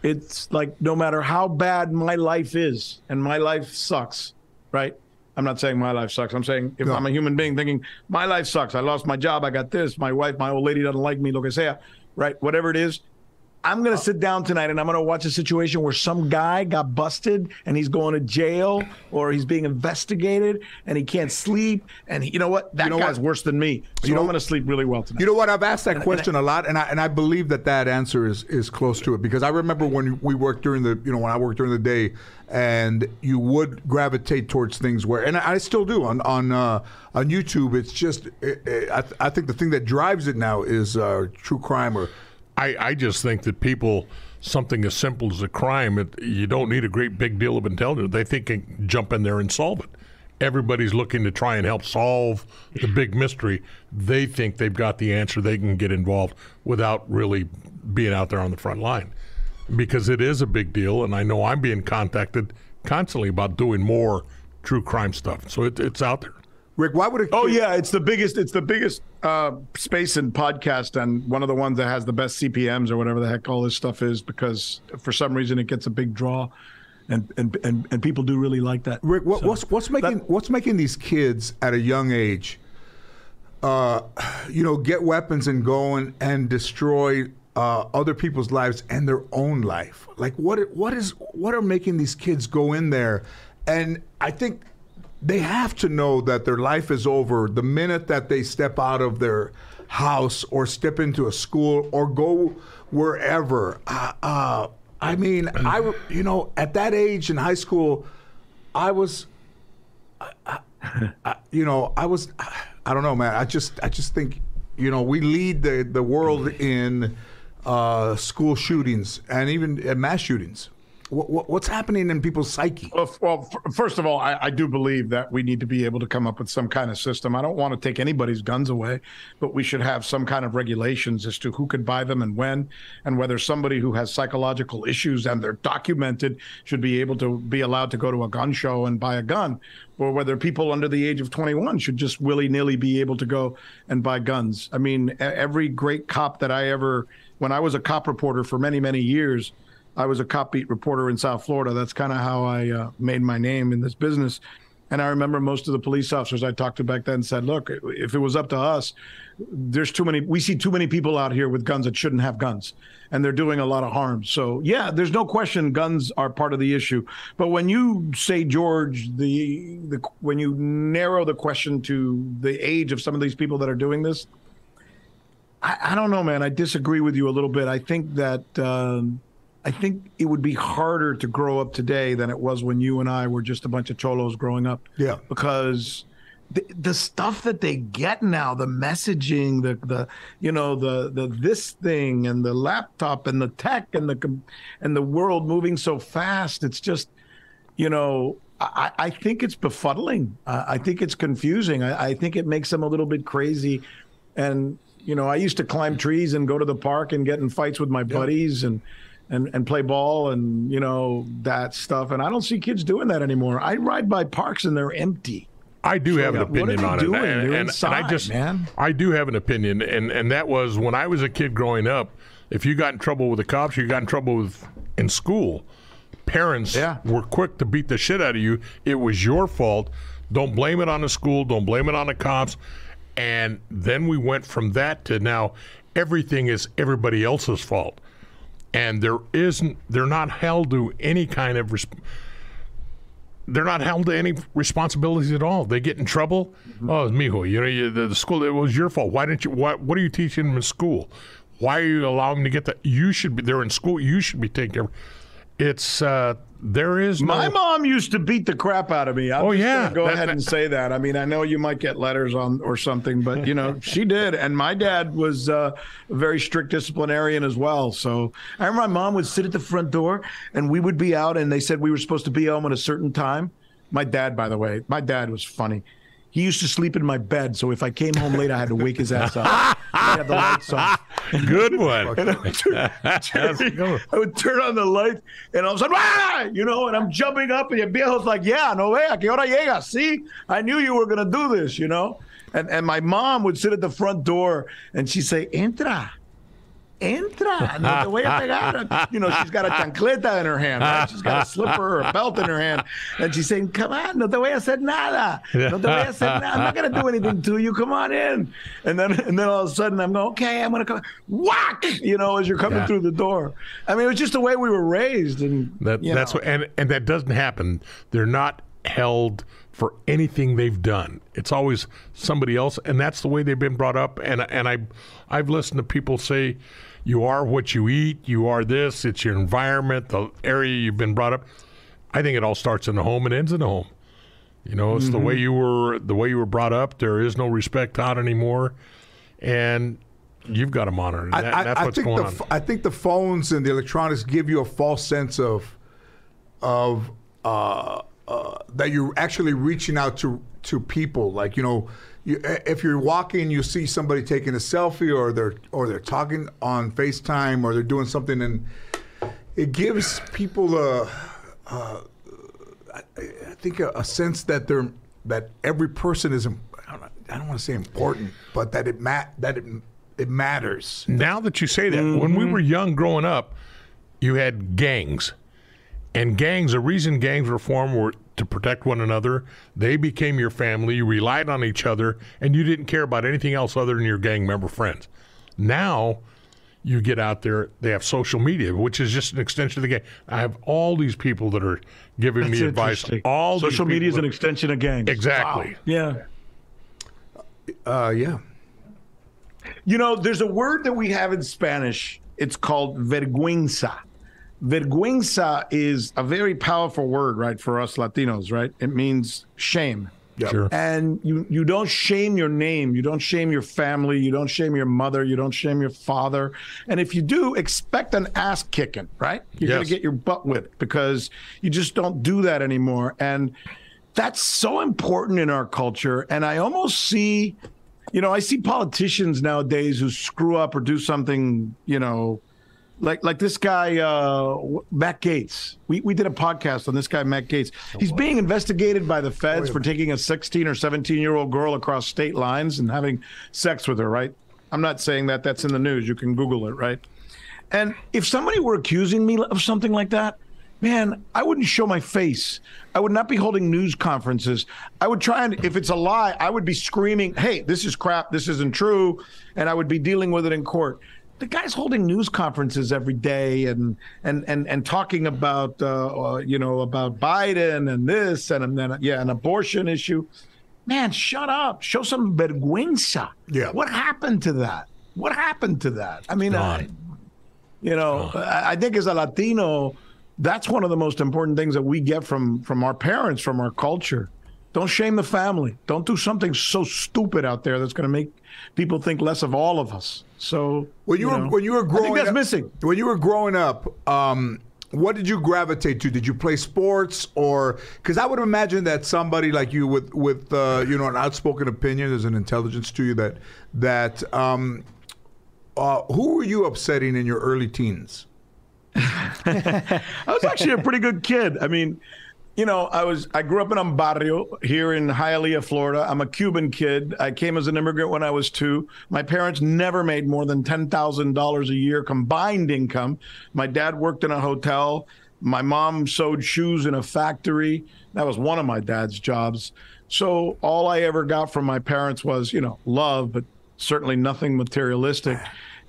It's like no matter how bad my life is and my life sucks right? I'm not saying my life sucks. I'm saying if No. i'm a human being thinking my life sucks. I lost my job. I got this. My wife my old lady doesn't like me. Lo que sea right? Whatever it is i'm going to sit down tonight and i'm going to watch a situation where some guy got busted and he's going to jail or he's being investigated and he can't sleep and he, you know what that know guy's what? worse than me so You know- i'm going to sleep really well tonight You know what? I've asked that question a lot, and I and I believe that that answer is is close to it because I remember when we worked during the you know when I worked during the day, and you would gravitate towards things where, and I still do on on uh, on YouTube. It's just it, it, I, th- I think the thing that drives it now is uh, true crime or I, I just think that people, something as simple as a crime, it, you don't need a great big deal of intelligence. They think can jump in there and solve it. Everybody's looking to try and help solve the big mystery. They think they've got the answer. They can get involved without really being out there on the front line because it is a big deal. And I know I'm being contacted constantly about doing more true crime stuff. So it, it's out there. Rick. Why would it? Oh yeah, it's the biggest. It's the biggest uh, space in podcast, and one of the ones that has the best CPMS or whatever the heck all this stuff is, because for some reason it gets a big draw, and and and, and people do really like that. Rick, what, So, what's what's making that- what's making these kids at a young age, uh, you know, get weapons and go and, and destroy uh, other people's lives and their own life? Like, what what is what are making these kids go in there? And I think they have to know that their life is over the minute that they step out of their house or step into a school or go wherever. Uh, uh, I mean, I you know at that age in high school, I was, I, I, you know, I was, I don't know, man. I just, I just think, you know, we lead the the world in uh, school shootings and even uh, mass shootings. What, what, what's happening in people's psyche? Well, well, first of all, I, I do believe that we need to be able to come up with some kind of system. I don't want to take anybody's guns away, but we should have some kind of regulations as to who can buy them and when, and whether somebody who has psychological issues and they're documented should be able to be allowed to go to a gun show and buy a gun, or whether people under the age of 21 should just willy nilly be able to go and buy guns. I mean, every great cop that I ever, when I was a cop reporter for many, many years, I was a cop beat reporter in South Florida. That's kind of how I uh, made my name in this business. And I remember most of the police officers I talked to back then said, "Look, if it was up to us, there's too many. We see too many people out here with guns that shouldn't have guns, and they're doing a lot of harm. So yeah, there's no question guns are part of the issue. But when you say George, the the when you narrow the question to the age of some of these people that are doing this, I, I don't know, man. I disagree with you a little bit. I think that. Um, I think it would be harder to grow up today than it was when you and I were just a bunch of cholos growing up. Yeah. Because the, the stuff that they get now, the messaging, the the you know the the this thing and the laptop and the tech and the and the world moving so fast, it's just you know I, I think it's befuddling. I, I think it's confusing. I, I think it makes them a little bit crazy. And you know, I used to climb trees and go to the park and get in fights with my buddies and and and play ball and you know that stuff. And I don't see kids doing that anymore. I ride by parks and they're empty. I do have an opinion on doing? it, and, and- and inside, I just, man. I do have an opinion, and and that was when I was a kid growing up. If you got in trouble with the cops, you got in trouble with in school. Parents Yeah. were quick to beat the shit out of you. It was your fault. Don't blame it on the school. Don't blame it on the cops. And then we went from that to now everything is everybody else's fault. And there isn't, they're not held to any kind of, res- they're not held to any responsibilities at all. They get in trouble. Oh, it's mijo. You know, you, the, the school, it was your fault. Why didn't you, what, what are you teaching them in school? Why are you allowing them to get that? You should be, they're in school. You should be taking care of It's, uh, there is no. My mom used to beat the crap out of me. I'm Oh, just yeah. go That- ahead that- and say that. I mean, I know you might get letters on or something, but you know, she did. And my dad was uh, a very strict disciplinarian as well. So I remember my mom would sit at the front door, and we would be out, and they said we were supposed to be home at a certain time. My dad, by the way, my dad was funny. He used to sleep in my bed, so if I came home late, I had to wake his ass up. I had the lights off. Good one. And I would, turn, Jerry, I would turn on the light and all of a sudden, ah! you know, and I'm jumping up and your viejo's like, yeah, no way, que hora llega? See, I knew you were going to do this, you know? And, and my mom would sit at the front door and she'd say, entra. Entra, no te voy a pegar. You know, she's got a chancleta in her hand, right? She's got a slipper or a belt in her hand. And she's saying, Come on, no te voy a hacer nada. No te voy a hacer nada. I'm not going to do anything to you. Come on in. And then and then all of a sudden I'm going, Okay, I'm going to come. Whack! You know, as you're coming Yeah. through the door. I mean, it was just the way we were raised. And That, that's know. what, and and that doesn't happen. They're not held for anything they've done. It's always somebody else, and that's the way they've been brought up. And and I, I've listened to people say, "You are what you eat. You are this. It's your environment, the area you've been brought up." I think it all starts in the home and ends in the home. You know, it's the way Mm-hmm. you were the way you were brought up. There is no respect taught anymore, and you've got to monitor that. I, that's I what's think going the, on. I think the phones and the electronics give you a false sense of of uh, uh, that you're actually reaching out to to people. Like you know, you, if you're walking, you see somebody taking a selfie, or they're or they're talking on FaceTime, or they're doing something, and it gives people a. Uh, I, I think a, a sense that they're that every person is. I don't, I don't want to say important, but that it ma- that it it matters. now that you say that, when we were young growing up, you had gangs. And gangs, the reason gangs were formed were to protect one another. They became your family. You relied on each other, and you didn't care about anything else other than your gang member friends. Now, you get out there, they have social media, which is just an extension of the gang. I have all these people that are giving That's me advice. All social media is an extension of gangs. Exactly. Yeah. Uh, yeah. You know, there's a word that we have in Spanish. It's called vergüenza. Vergüenza is a very powerful word, right, for us Latinos, right? It means shame. Sure. And you, you don't shame your name. You don't shame your family. You don't shame your mother. You don't shame your father. And if you do, expect an ass kicking, right? You're going to get your butt whipped because you just don't do that anymore. And that's so important in our culture. And I almost see, you know, I see politicians nowadays who screw up or do something, you know, like like this guy uh, Matt Gaetz. We we did a podcast on this guy Matt Gaetz. He's being investigated by the feds for taking a 16 or 17 year old girl across state lines and having sex with her. Right? I'm not saying that. That's in the news. You can Google it. Right? And if somebody were accusing me of something like that, man, I wouldn't show my face. I would not be holding news conferences. I would try and, if it's a lie, I would be screaming, hey, this is crap. This isn't true. And I would be dealing with it in court. The guy's holding news conferences every day and and and and talking about uh, uh, you know about Biden and this and then yeah an abortion issue. Man, shut up! Show some vergüenza. Yeah. What happened to that? What happened to that? I mean, I, you know, I I think as a Latino, that's one of the most important things that we get from from our parents, from our culture. Don't shame the family. Don't do something so stupid out there that's going to make people think less of all of us. So When you, were know, when you were I growing think that's up, missing. When you were growing up, um, what did you gravitate to? Did you play sports or because I would imagine that somebody like you with with uh, you know an outspoken opinion, there's an intelligence to you that that um, uh, who were you upsetting in your early teens? I was actually a pretty good kid. I mean, you know, I was I grew up in a barrio here in Hialeah, Florida. I'm a Cuban kid. I came as an immigrant when I was two. My parents never made more than ten thousand dollars a year combined income. My dad worked in a hotel. My mom sewed shoes in a factory. That was one of my dad's jobs. So all I ever got from my parents was, you know, love, but certainly nothing materialistic.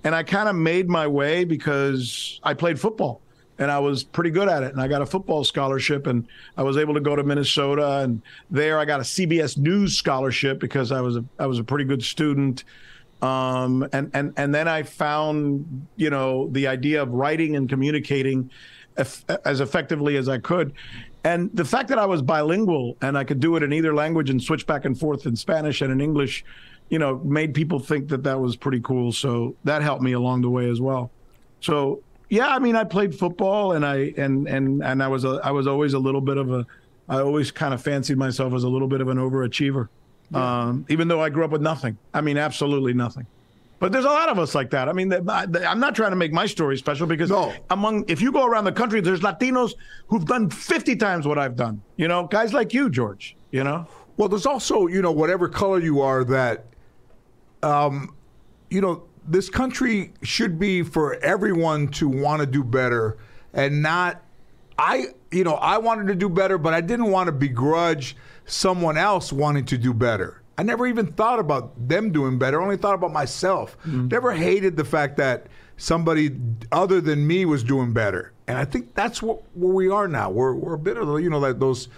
And I kind of made my way because I played football and I was pretty good at it. And I got a football scholarship, and I was able to go to Minnesota. And there, I got a CBS News scholarship because I was a I was a pretty good student. Um, and and and then I found you know the idea of writing and communicating as effectively as I could. And the fact that I was bilingual and I could do it in either language and switch back and forth in Spanish and in English, you know, made people think that that was pretty cool. So that helped me along the way as well. So yeah, I mean, I played football, and I and and and I was a I was always a little bit of a I always kind of fancied myself as a little bit of an overachiever, um, even though I grew up with nothing. I mean, absolutely nothing. But there's a lot of us like that. I mean, I'm not trying to make my story special because No. among if you go around the country, there's Latinos who've done 50 times what I've done. You know, guys like you, George. You know. Well, there's also, you know, whatever color you are, that, um, you know, this country should be for everyone to want to do better and not. I, you know, I wanted to do better, but I didn't want to begrudge someone else wanting to do better. I never even thought about them doing better. I only thought about myself. Mm-hmm. Never hated the fact that somebody other than me was doing better. And I think that's what where we are now. We're we're a bit of you know like those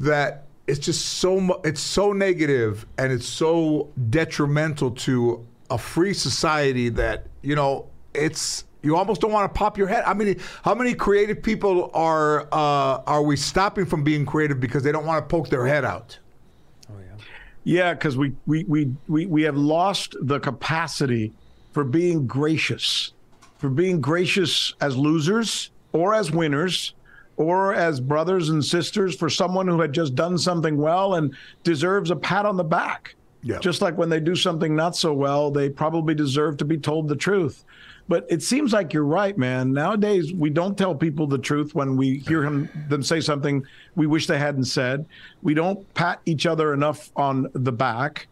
that it's just so mu- it's so negative and it's so detrimental to a free society that you know it's you almost don't want to pop your head. I mean, how many creative people are uh, are we stopping from being creative because they don't want to poke their head out? Yeah, because we, we, we, we, we have lost the capacity for being gracious, for being gracious as losers or as winners or as brothers and sisters for someone who had just done something well and deserves a pat on the back. Yeah. Just like when they do something not so well, they probably deserve to be told the truth. But it seems like you're right, man. Nowadays, we don't tell people the truth when we hear him, them say something we wish they hadn't said. We don't pat each other enough on the back,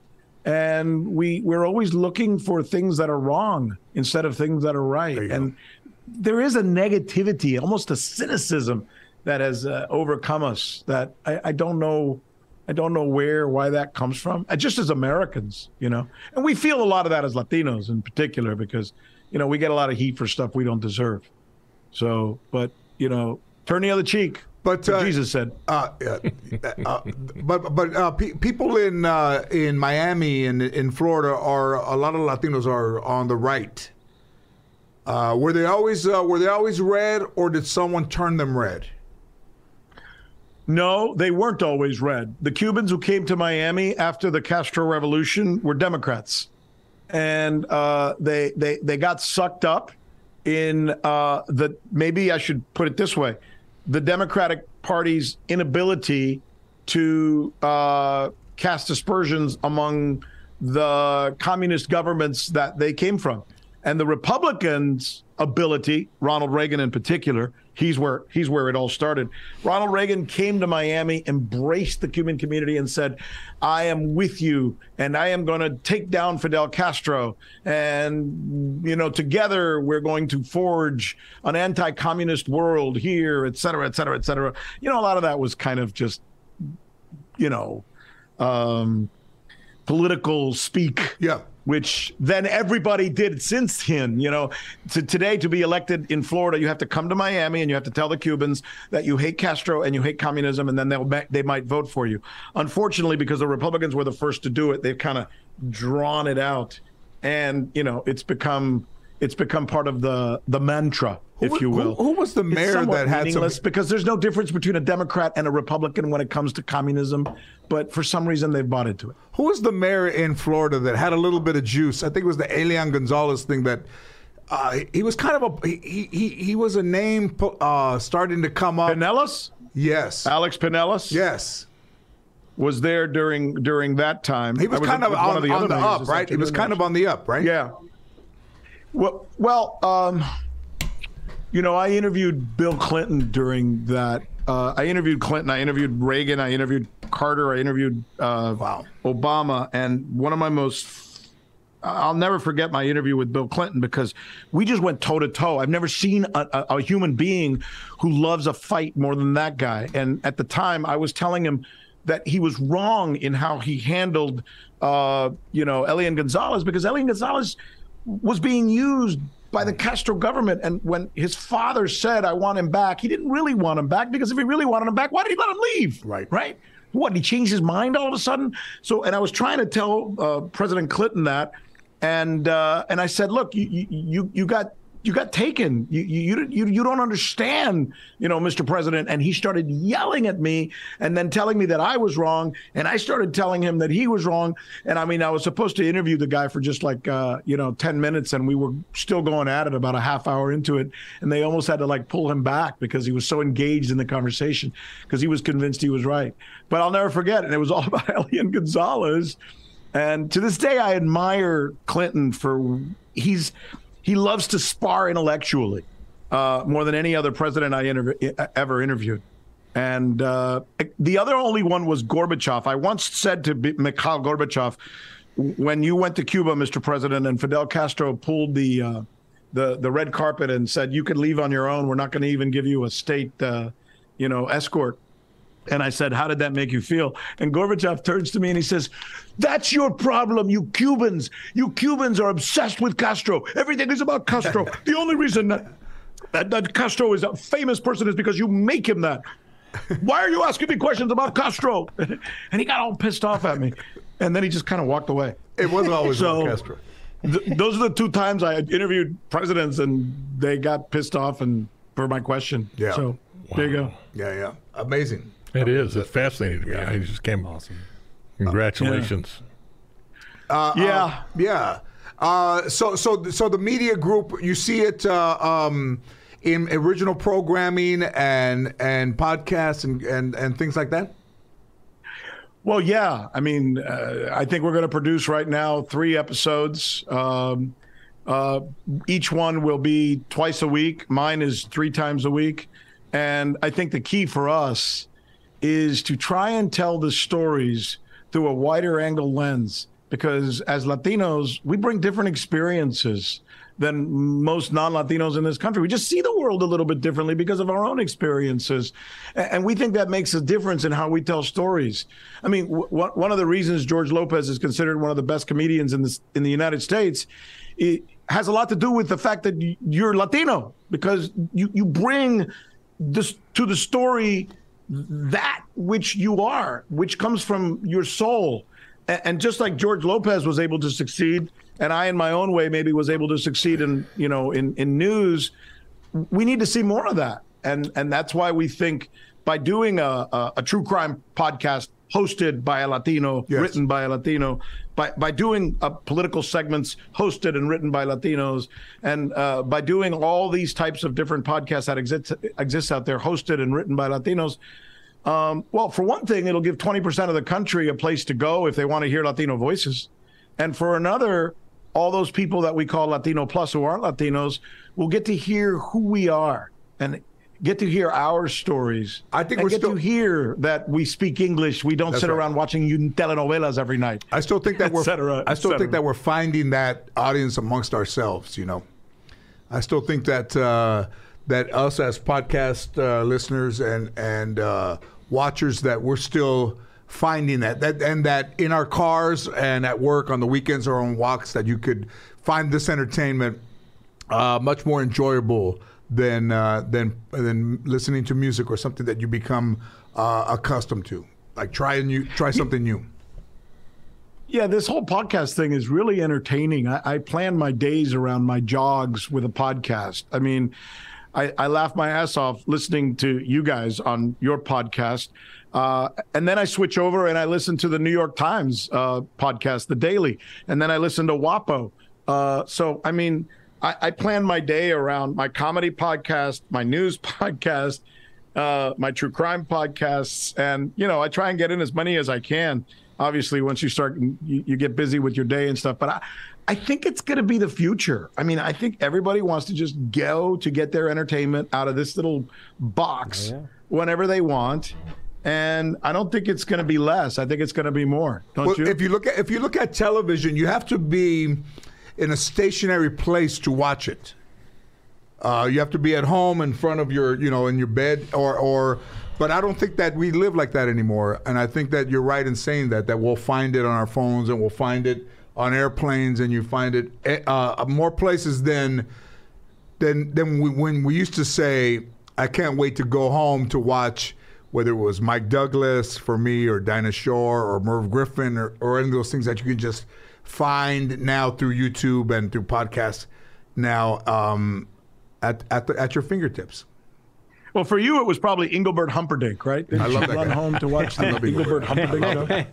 and we we're always looking for things that are wrong instead of things that are right. And there is a negativity, almost a cynicism, that has uh, overcome us. That I, I don't know. I don't know where, why that comes from. Uh, Just as Americans, you know, and we feel a lot of that as Latinos in particular because, you know, we get a lot of heat for stuff we don't deserve. So, but you know, turn the other cheek. But, uh, Jesus said. Uh, uh, but but uh, pe- people in uh, in Miami and in Florida are a lot of Latinos are on the right. Uh, were they always uh, were they always red, or did someone turn them red? No, they weren't always red. The Cubans who came to Miami after the Castro Revolution were Democrats, and uh, they they they got sucked up in uh, the. Maybe I should put it this way: the Democratic Party's inability to uh, cast aspersions among the communist governments that they came from. And the Republicans' ability, Ronald Reagan in particular, he's where he's where it all started. Ronald Reagan came to Miami, embraced the Cuban community, and said, "I am with you, and I am going to take down Fidel Castro, and you know, together we're going to forge an anti-communist world here, et cetera, et cetera, et cetera." You know, a lot of that was kind of just, you know, um, political speak Yeah. Which then everybody did since then. You know, to today to be elected in Florida, you have to come to Miami and you have to tell the Cubans that you hate Castro and you hate communism, and then they'll they might vote for you. Unfortunately, because the Republicans were the first to do it, they've kind of drawn it out, and you know, it's become it's become part of the the mantra, if Who- you will. who- who was the mayor that had some- because there's no difference between a Democrat and a Republican when it comes to communism, but for some reason they've bought into it. Who was the mayor in Florida that had a little bit of juice? I think it was the Elian Gonzalez thing that uh, he was kind of a he he, he was a name uh, starting to come up. Penelas, Yes. Alex Penelas, Yes. was there during during that time. He was, kind of on, one on the, the, up, right? He was kind of on the up, right? Yeah. Well, well, um, you know, I interviewed Bill Clinton during that. Uh, I interviewed Clinton. I interviewed Reagan. I interviewed Carter. I interviewed uh, Wow. Obama. And one of my most, I'll never forget my interview with Bill Clinton because we just went toe to toe. I've never seen a, a, a human being who loves a fight more than that guy. And at the time, I was telling him that he was wrong in how he handled, uh, you know, Elian Gonzalez because Elian Gonzalez was being used by the Castro government. And when his father said, I want him back, he didn't really want him back because if he really wanted him back, why did he let him leave? Right. Right. What, he changed his mind all of a sudden? So, and I was trying to tell uh, President Clinton that. And uh, and I said, look, you you you got you got taken. You, you you you don't understand, you know, Mr. President. And he started yelling at me and then telling me that I was wrong. And I started telling him that he was wrong. And I mean, I was supposed to interview the guy for just like uh, you know ten minutes, and we were still going at it about a half hour into it, and they almost had to like pull him back because he was so engaged in the conversation because he was convinced he was right. But I'll never forget, and it was all about Elian Gonzalez. And to this day, I admire Clinton for he's he loves to spar intellectually uh, more than any other president I interv- ever interviewed. And uh, the other only one was Gorbachev. I once said to B- Mikhail Gorbachev, when you went to Cuba, Mr. President, and Fidel Castro pulled the uh, the the red carpet and said you could leave on your own. We're not going to even give you a state, uh, you know, escort. And I said, How did that make you feel? And Gorbachev turns to me and he says, That's your problem, you Cubans. You Cubans are obsessed with Castro. Everything is about Castro. the only reason that, that, that Castro is a famous person is because you make him that. Why are you asking me questions about Castro? and he got all pissed off at me. And then he just kind of walked away. It wasn't always So- Castro. Th- those are the two times I interviewed presidents and they got pissed off and for my question. Yeah. So there you go. Yeah, yeah. Amazing. It is. It's fascinating to me. I just came. Awesome. Congratulations. yeah. Yeah. Uh, so, so, so the media group, you see it uh, um, in original programming and and podcasts and, and and things like that. Well, yeah. I mean, uh, I think we're going to produce right now three episodes. Um, uh, each one will be twice a week. Mine is three times a week. And I think the key for us is to try and tell the stories through a wider angle lens because as Latinos, we bring different experiences than most non-Latinos in this country. We just see the world a little bit differently because of our own experiences, and we think that makes a difference in how we tell stories. I mean, w- one of the reasons George Lopez is considered one of the best comedians in this in the United States it has a lot to do with the fact that you're Latino because you you bring this to the story that which you are, which comes from your soul. And just like George Lopez was able to succeed, and I, in my own way, maybe was able to succeed in you know in in news, we need to see more of that, and and that's why we think by doing a a, a true crime podcast hosted by a Latino, Yes. written by a Latino, by by doing uh, political segments hosted and written by Latinos, and uh, by doing all these types of different podcasts that exist exists out there, hosted and written by Latinos. Um, well, for one thing, it'll give 20% of the country a place to go if they want to hear Latino voices. And for another, all those people that we call Latino plus who aren't Latinos will get to hear who we are and get to hear our stories. I think we're get still- to hear that we speak English. We don't That's sit right. around watching telenovelas every night. I still think that we're. cetera, I still think that we're finding that audience amongst ourselves. You know, I still think that uh, that us as podcast uh, listeners and and uh, watchers that we're still finding that that and that in our cars and at work on the weekends or on walks that you could find this entertainment uh, much more enjoyable than uh, than than listening to music or something that you become uh, accustomed to. Like try a new, try something new. Yeah, this whole podcast thing is really entertaining. I, I plan my days around my jogs with a podcast. I mean, I, I laugh my ass off listening to you guys on your podcast. Uh, and then I switch over and I listen to the New York Times uh, podcast, The Daily. And then I listen to WAPO. Uh, so, I mean, I, I plan my day around my comedy podcast, my news podcast, uh, my true crime podcasts, and you know, I try and get in as many as I can. Obviously, once you start, you, you get busy with your day and stuff. But I, I think it's going to be the future. I mean, I think everybody wants to just go to get their entertainment out of this little box whenever they want. And I don't think it's going to be less. I think it's going to be more. Don't Well, you? if you look at if you look at television, you have to be in a stationary place to watch it. Uh, you have to be at home in front of your, you know, in your bed, or or. But I don't think that we live like that anymore, and I think that you're right in saying that that we'll find it on our phones and we'll find it on airplanes, and you find it eh, uh, more places than than than we, when we used to say, "I can't wait to go home to watch." Whether it was Mike Douglas for me, or Dinah Shore, or Merv Griffin, or, or any of those things that you can just find now through YouTube and through podcasts now um, at at, the, at your fingertips. well, for you, it was probably Engelbert Humperdinck, right? Didn't I love you that run guy. home to watch I the love Engelbert Engelbert. Humperdinck show?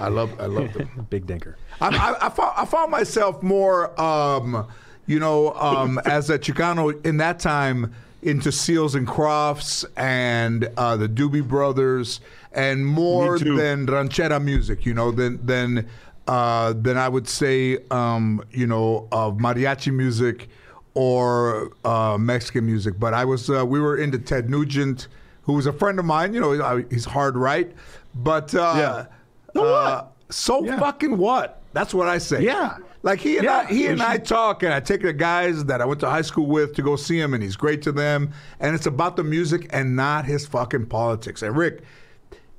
I love I love them. Big dinker. I, I, I, found, I found myself more, um, you know, um, as a Chicano in that time into Seals and Crofts and uh, the Doobie Brothers, and more than ranchera music, you know, than than uh, than I would say, um, you know, of mariachi music or uh, Mexican music. But I was, uh, we were into Ted Nugent, who was a friend of mine. You know, I- he's hard right, but uh, Yeah. uh, so Yeah. fucking what? That's what I say. Yeah. Like he and Yeah, I, he and I talk, and I take the guys that I went to high school with to go see him, and he's great to them. And it's about the music and not his fucking politics. And Rick,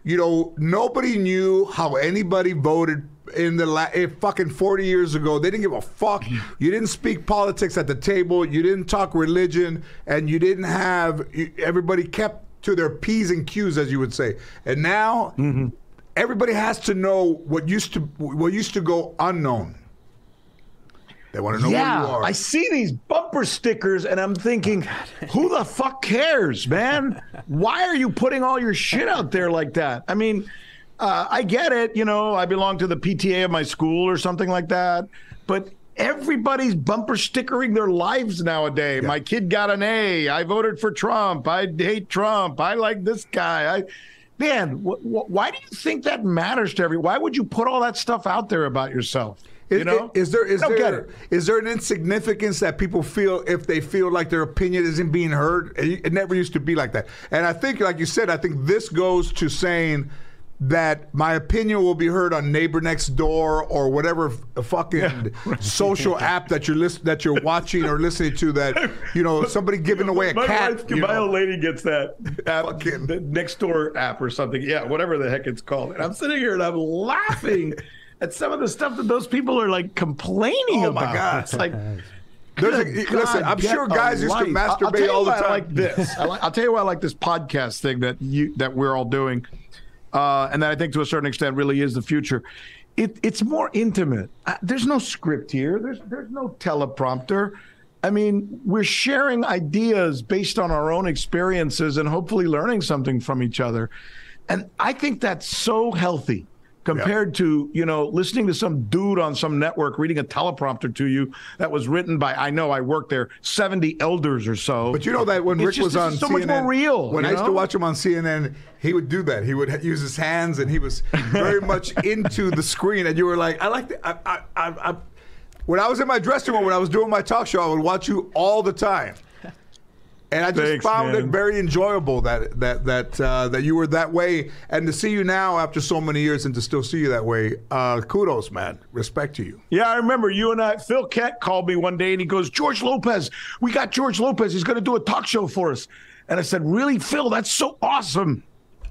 you know, nobody knew how anybody voted in the la- eh, fucking 40 years ago. They didn't give a fuck. You didn't speak politics at the table. You didn't talk religion, and you didn't have you, everybody kept to their p's and q's, as you would say. And now everybody has to know what used to what used to go unknown. They want to know yeah, who you are. I see these bumper stickers and I'm thinking, who the fuck cares, man? Why are you putting all your shit out there like that? I mean, uh, I get it. You know, I belong to the PTA of my school or something like that, but everybody's bumper stickering their lives nowadays. My kid got an A. I voted for Trump. I hate Trump. I like this guy. I. Man, wh- wh- why do you think that matters to every? Why would you put all that stuff out there about yourself? Is, you know, is there is I don't get there there an insignificance that people feel if they feel like their opinion isn't being heard? It, it never used to be like that. And I think, like you said, I think this goes to saying that my opinion will be heard on Neighbor Next Door or whatever fucking social app that you're list- that you're watching or listening to. That you know somebody giving away a my cat. my old lady gets that app, Fucking- the next door app or something. Yeah, whatever the heck it's called. And I'm sitting here and I'm laughing at some of the stuff that those people are like complaining about. Oh, my. God. It's like. There's a- good listen, God, I'm sure guys used to life. I'll- I'll masturbate tell you all the why I time. like this. I like, I'll tell you why I like this podcast thing that you that we're all doing, uh, and that I think to a certain extent really is the future. It, it's more intimate. Uh, there's no script here. There's there's no teleprompter. I mean, we're sharing ideas based on our own experiences and hopefully learning something from each other. And I think that's so healthy compared to, you know, listening to some dude on some network reading a teleprompter to you that was written by, I know I worked there, 70 elders or so. But you know that when It's Rick just- was on so CNN, much more real. When I used to watch him on CNN, he would do that. He would use his hands, and he was very much into the screen. And you were like, I like the, I, I, I, I, when I was in my dressing room when I was doing my talk show, I would watch you all the time. And I just Thanks, found it very enjoyable that that that uh, that you were that way, and to see you now after so many years, and to still see you that way, uh, kudos, man. Respect to you. Yeah, I remember you and I. Phil Kent called me one day and he goes, George Lopez, we got George Lopez. He's going to do a talk show for us. And I said, Really, Phil? That's so awesome.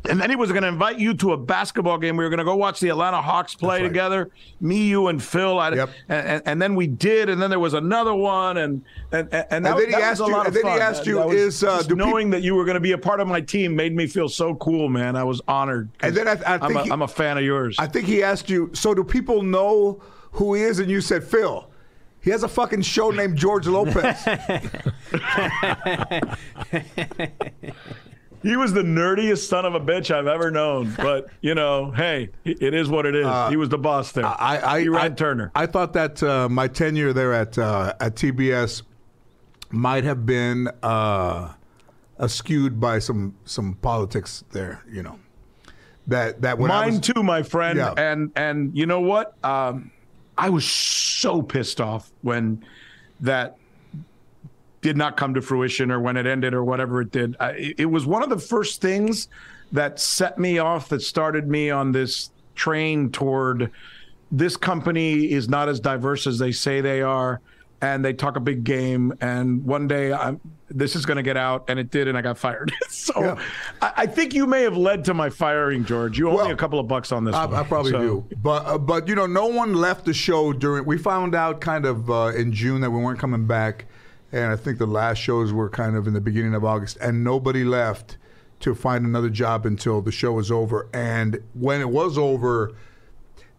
And then he was going to invite you to a basketball game. We were going to go watch the Atlanta Hawks play right. together, me, you, and Phil. I, Yep. and, and, and then we did, and then there was another one, and and and, that, And then he that asked was a you- and of then he asked you, that was is, uh, just do peop- knowing that you were going to be a part of my team made me feel so cool, man. I was honored. And then I- I I'm, think a, he- I'm a fan of yours. I think he asked you, so do people know who he is? And you said, Phil, he has a fucking show named George Lopez. He was the nerdiest son of a bitch I've ever known. But you know, hey, it is what it is. he was the boss there. Uh, I, I, he ran I, Turner. I thought that uh, my tenure there at uh, at TBS might have been uh, skewed by some some politics there. You know, that that when Mine was, too, my friend. Yeah. And and you know what? Um, I was so pissed off when that did not come to fruition or when it ended or whatever it did. I, it- was one of the first things that set me off that started me on this train toward this company is not as diverse as they say they are and they talk a big game and one day I'm, this is going to get out and it did and i got fired so Yeah. I, I think you may have led to my firing george you owe Well, me a couple of bucks on this I, one. I probably So- do, but uh, but you know, no one left the show during. We found out kind of uh, in June that we weren't coming back, and I think the last shows were kind of in the beginning of August, and nobody left to find another job until the show was over. And when it was over,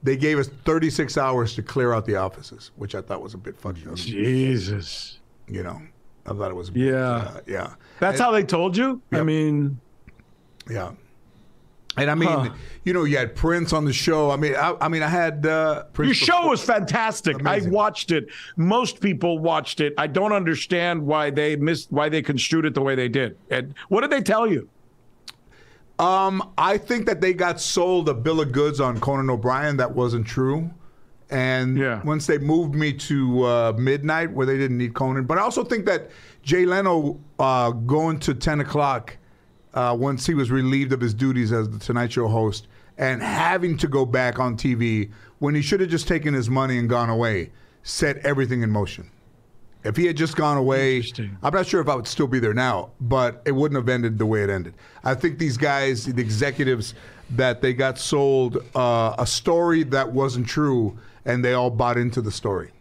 they gave us 36 hours to clear out the offices, which I thought was a bit funny. jesus You know, I thought it was. a bit, Yeah. uh, yeah. that's how they told you i mean Yeah. And I mean, Huh. you know, you had Prince on the show. I mean, I, I mean, I had uh, Prince. Your show before- was fantastic. Amazing. I watched it. Most people watched it. I don't understand why they missed why they construed it the way they did. And what did they tell you? Um, I think that they got sold a bill of goods on Conan O'Brien that wasn't true. And Yeah. once they moved me to uh, midnight where they didn't need Conan, but I also think that Jay Leno uh, going to ten o'clock uh, once he was relieved of his duties as the Tonight Show host and having to go back on TV when he should have just taken his money and gone away set everything in motion. If he had just gone away, I'm not sure if I would still be there now, but it wouldn't have ended the way it ended. I think these guys, the executives, that they got sold uh, a story that wasn't true, and they all bought into the story.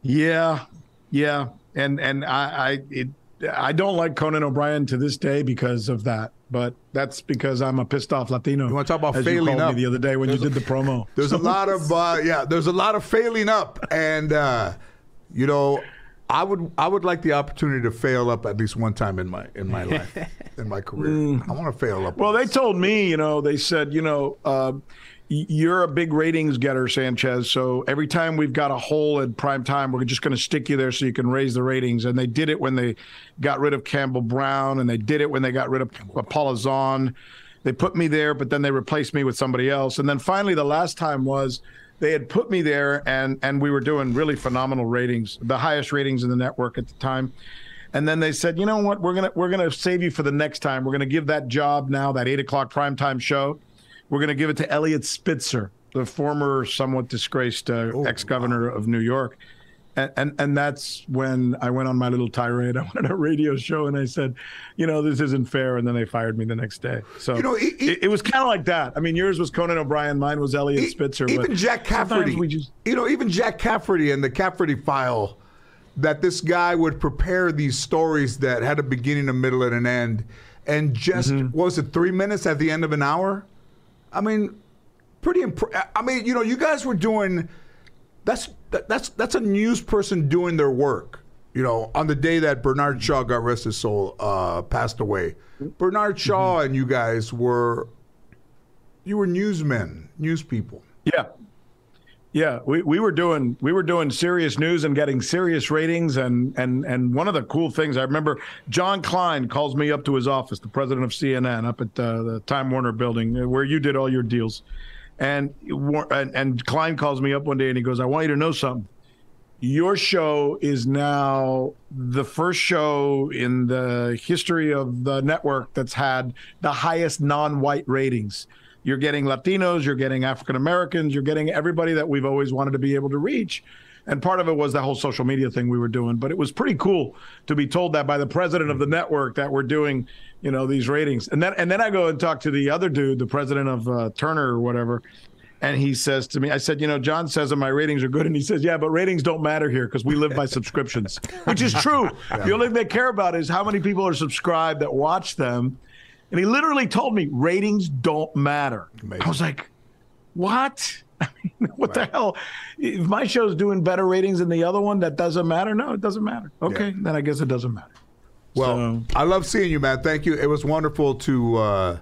Yeah, yeah, and and I I it, I don't like Conan O'Brien to this day because of that. But that's because I'm a pissed off Latino. You wanna talk about as failing you up? me the other day when you did the promo. There's a lot of uh, yeah. There's a lot of failing up, and uh, you know, I would I would like the opportunity to fail up at least one time in my in my life, in my career. I want to fail up. Well, they told me, you know, they said, you know, uh, y- you're a big ratings getter, Sanchez. So every time we've got a hole in prime time, we're just going to stick you there so you can raise the ratings. And they did it when they got rid of Campbell Brown, and they did it when they got rid of Paula Zahn. They put me there, but then they replaced me with somebody else. And then finally, the last time was they had put me there, and and we were doing really phenomenal ratings, the highest ratings in the network at the time. And then they said, you know what, we're gonna we're gonna save you for the next time. We're gonna give that job now, that eight o'clock primetime show. We're gonna give it to Eliot Spitzer, the former somewhat disgraced uh, ex-governor of New York. And, and and that's when I went on my little tirade. I went on a radio show, and I said, you know, this isn't fair. And then they fired me the next day. So You know, it- it- it, was kind of like that. I mean, yours was Conan O'Brien, mine was Eliot Spitzer. Even but Jack Cafferty. we just you know, even Jack Cafferty and the Cafferty file, that this guy would prepare these stories that had a beginning, a middle, and an end, and just Mm-hmm. what was it three minutes at the end of an hour? I mean, pretty. Impre- I mean, you know, you guys were doing. That's that, that's that's a news person doing their work. You know, on the day that Bernard Shaw, got rest his soul, uh, passed away, Bernard Shaw and you guys were, you were newsmen, news people. Yeah. Yeah, we, we were doing we were doing serious news and getting serious ratings and and and one of the cool things I remember Jon Klein calls me up to his office, the president of CNN, up at uh, the Time Warner building uh, where you did all your deals, And, and and Klein calls me up one day and he goes, "I want you to know something. Your show is now the first show in the history of the network that's had the highest non-white ratings. You're getting Latinos, you're getting African Americans, you're getting everybody that we've always wanted to be able to reach." And part of it was that whole social media thing we were doing. But it was pretty cool to be told that by the president of the network that we're doing, you know, these ratings. And then and then I go and talk to the other dude, the president of uh, Turner or whatever. And he says to me, I said, you know, Jon says that my ratings are good. And he says, yeah, but ratings don't matter here because we live by subscriptions, which is true. Yeah. The only thing they care about is how many people are subscribed that watch them. And he literally told me ratings don't matter. Amazing. I was like, what? I mean, what right. the hell? If my show's doing better ratings than the other one, that doesn't matter. No, it doesn't matter. Okay, yeah. then I guess it doesn't matter. Well, so, I love seeing you, man. Thank you. It was wonderful to uh,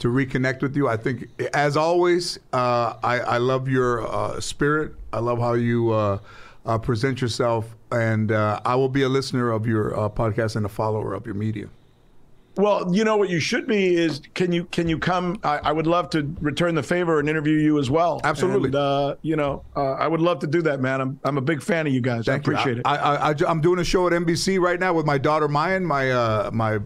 to reconnect with you. I think, as always, uh, I, I love your uh, spirit. I love how you uh, uh, present yourself, and uh, I will be a listener of your podcast and a follower of your media. Well, you know what you should be is can you can you come? I, I would love to return the favor and interview you as well. Absolutely. And, uh, you know, uh, I would love to do that, man. I'm I'm a big fan of you guys. Thank I appreciate you. it. I, I, am doing a show at NBC right now with my daughter Mayan, my uh, my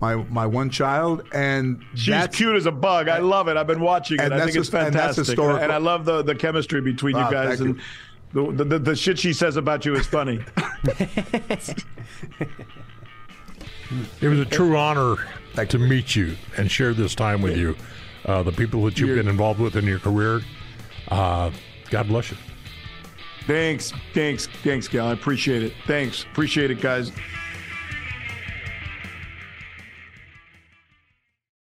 my my one child, and she's cute as a bug. I love it. I've been watching it. I think it's fantastic, and, and, I love the the chemistry between you ah, guys and. You. The, the, the shit she says about you is funny. It was a true honor to meet you and share this time with you. Uh, the people that you've been involved with in your career, uh, God bless you. Thanks, thanks, thanks, Gal. I appreciate it. Thanks, appreciate it, guys.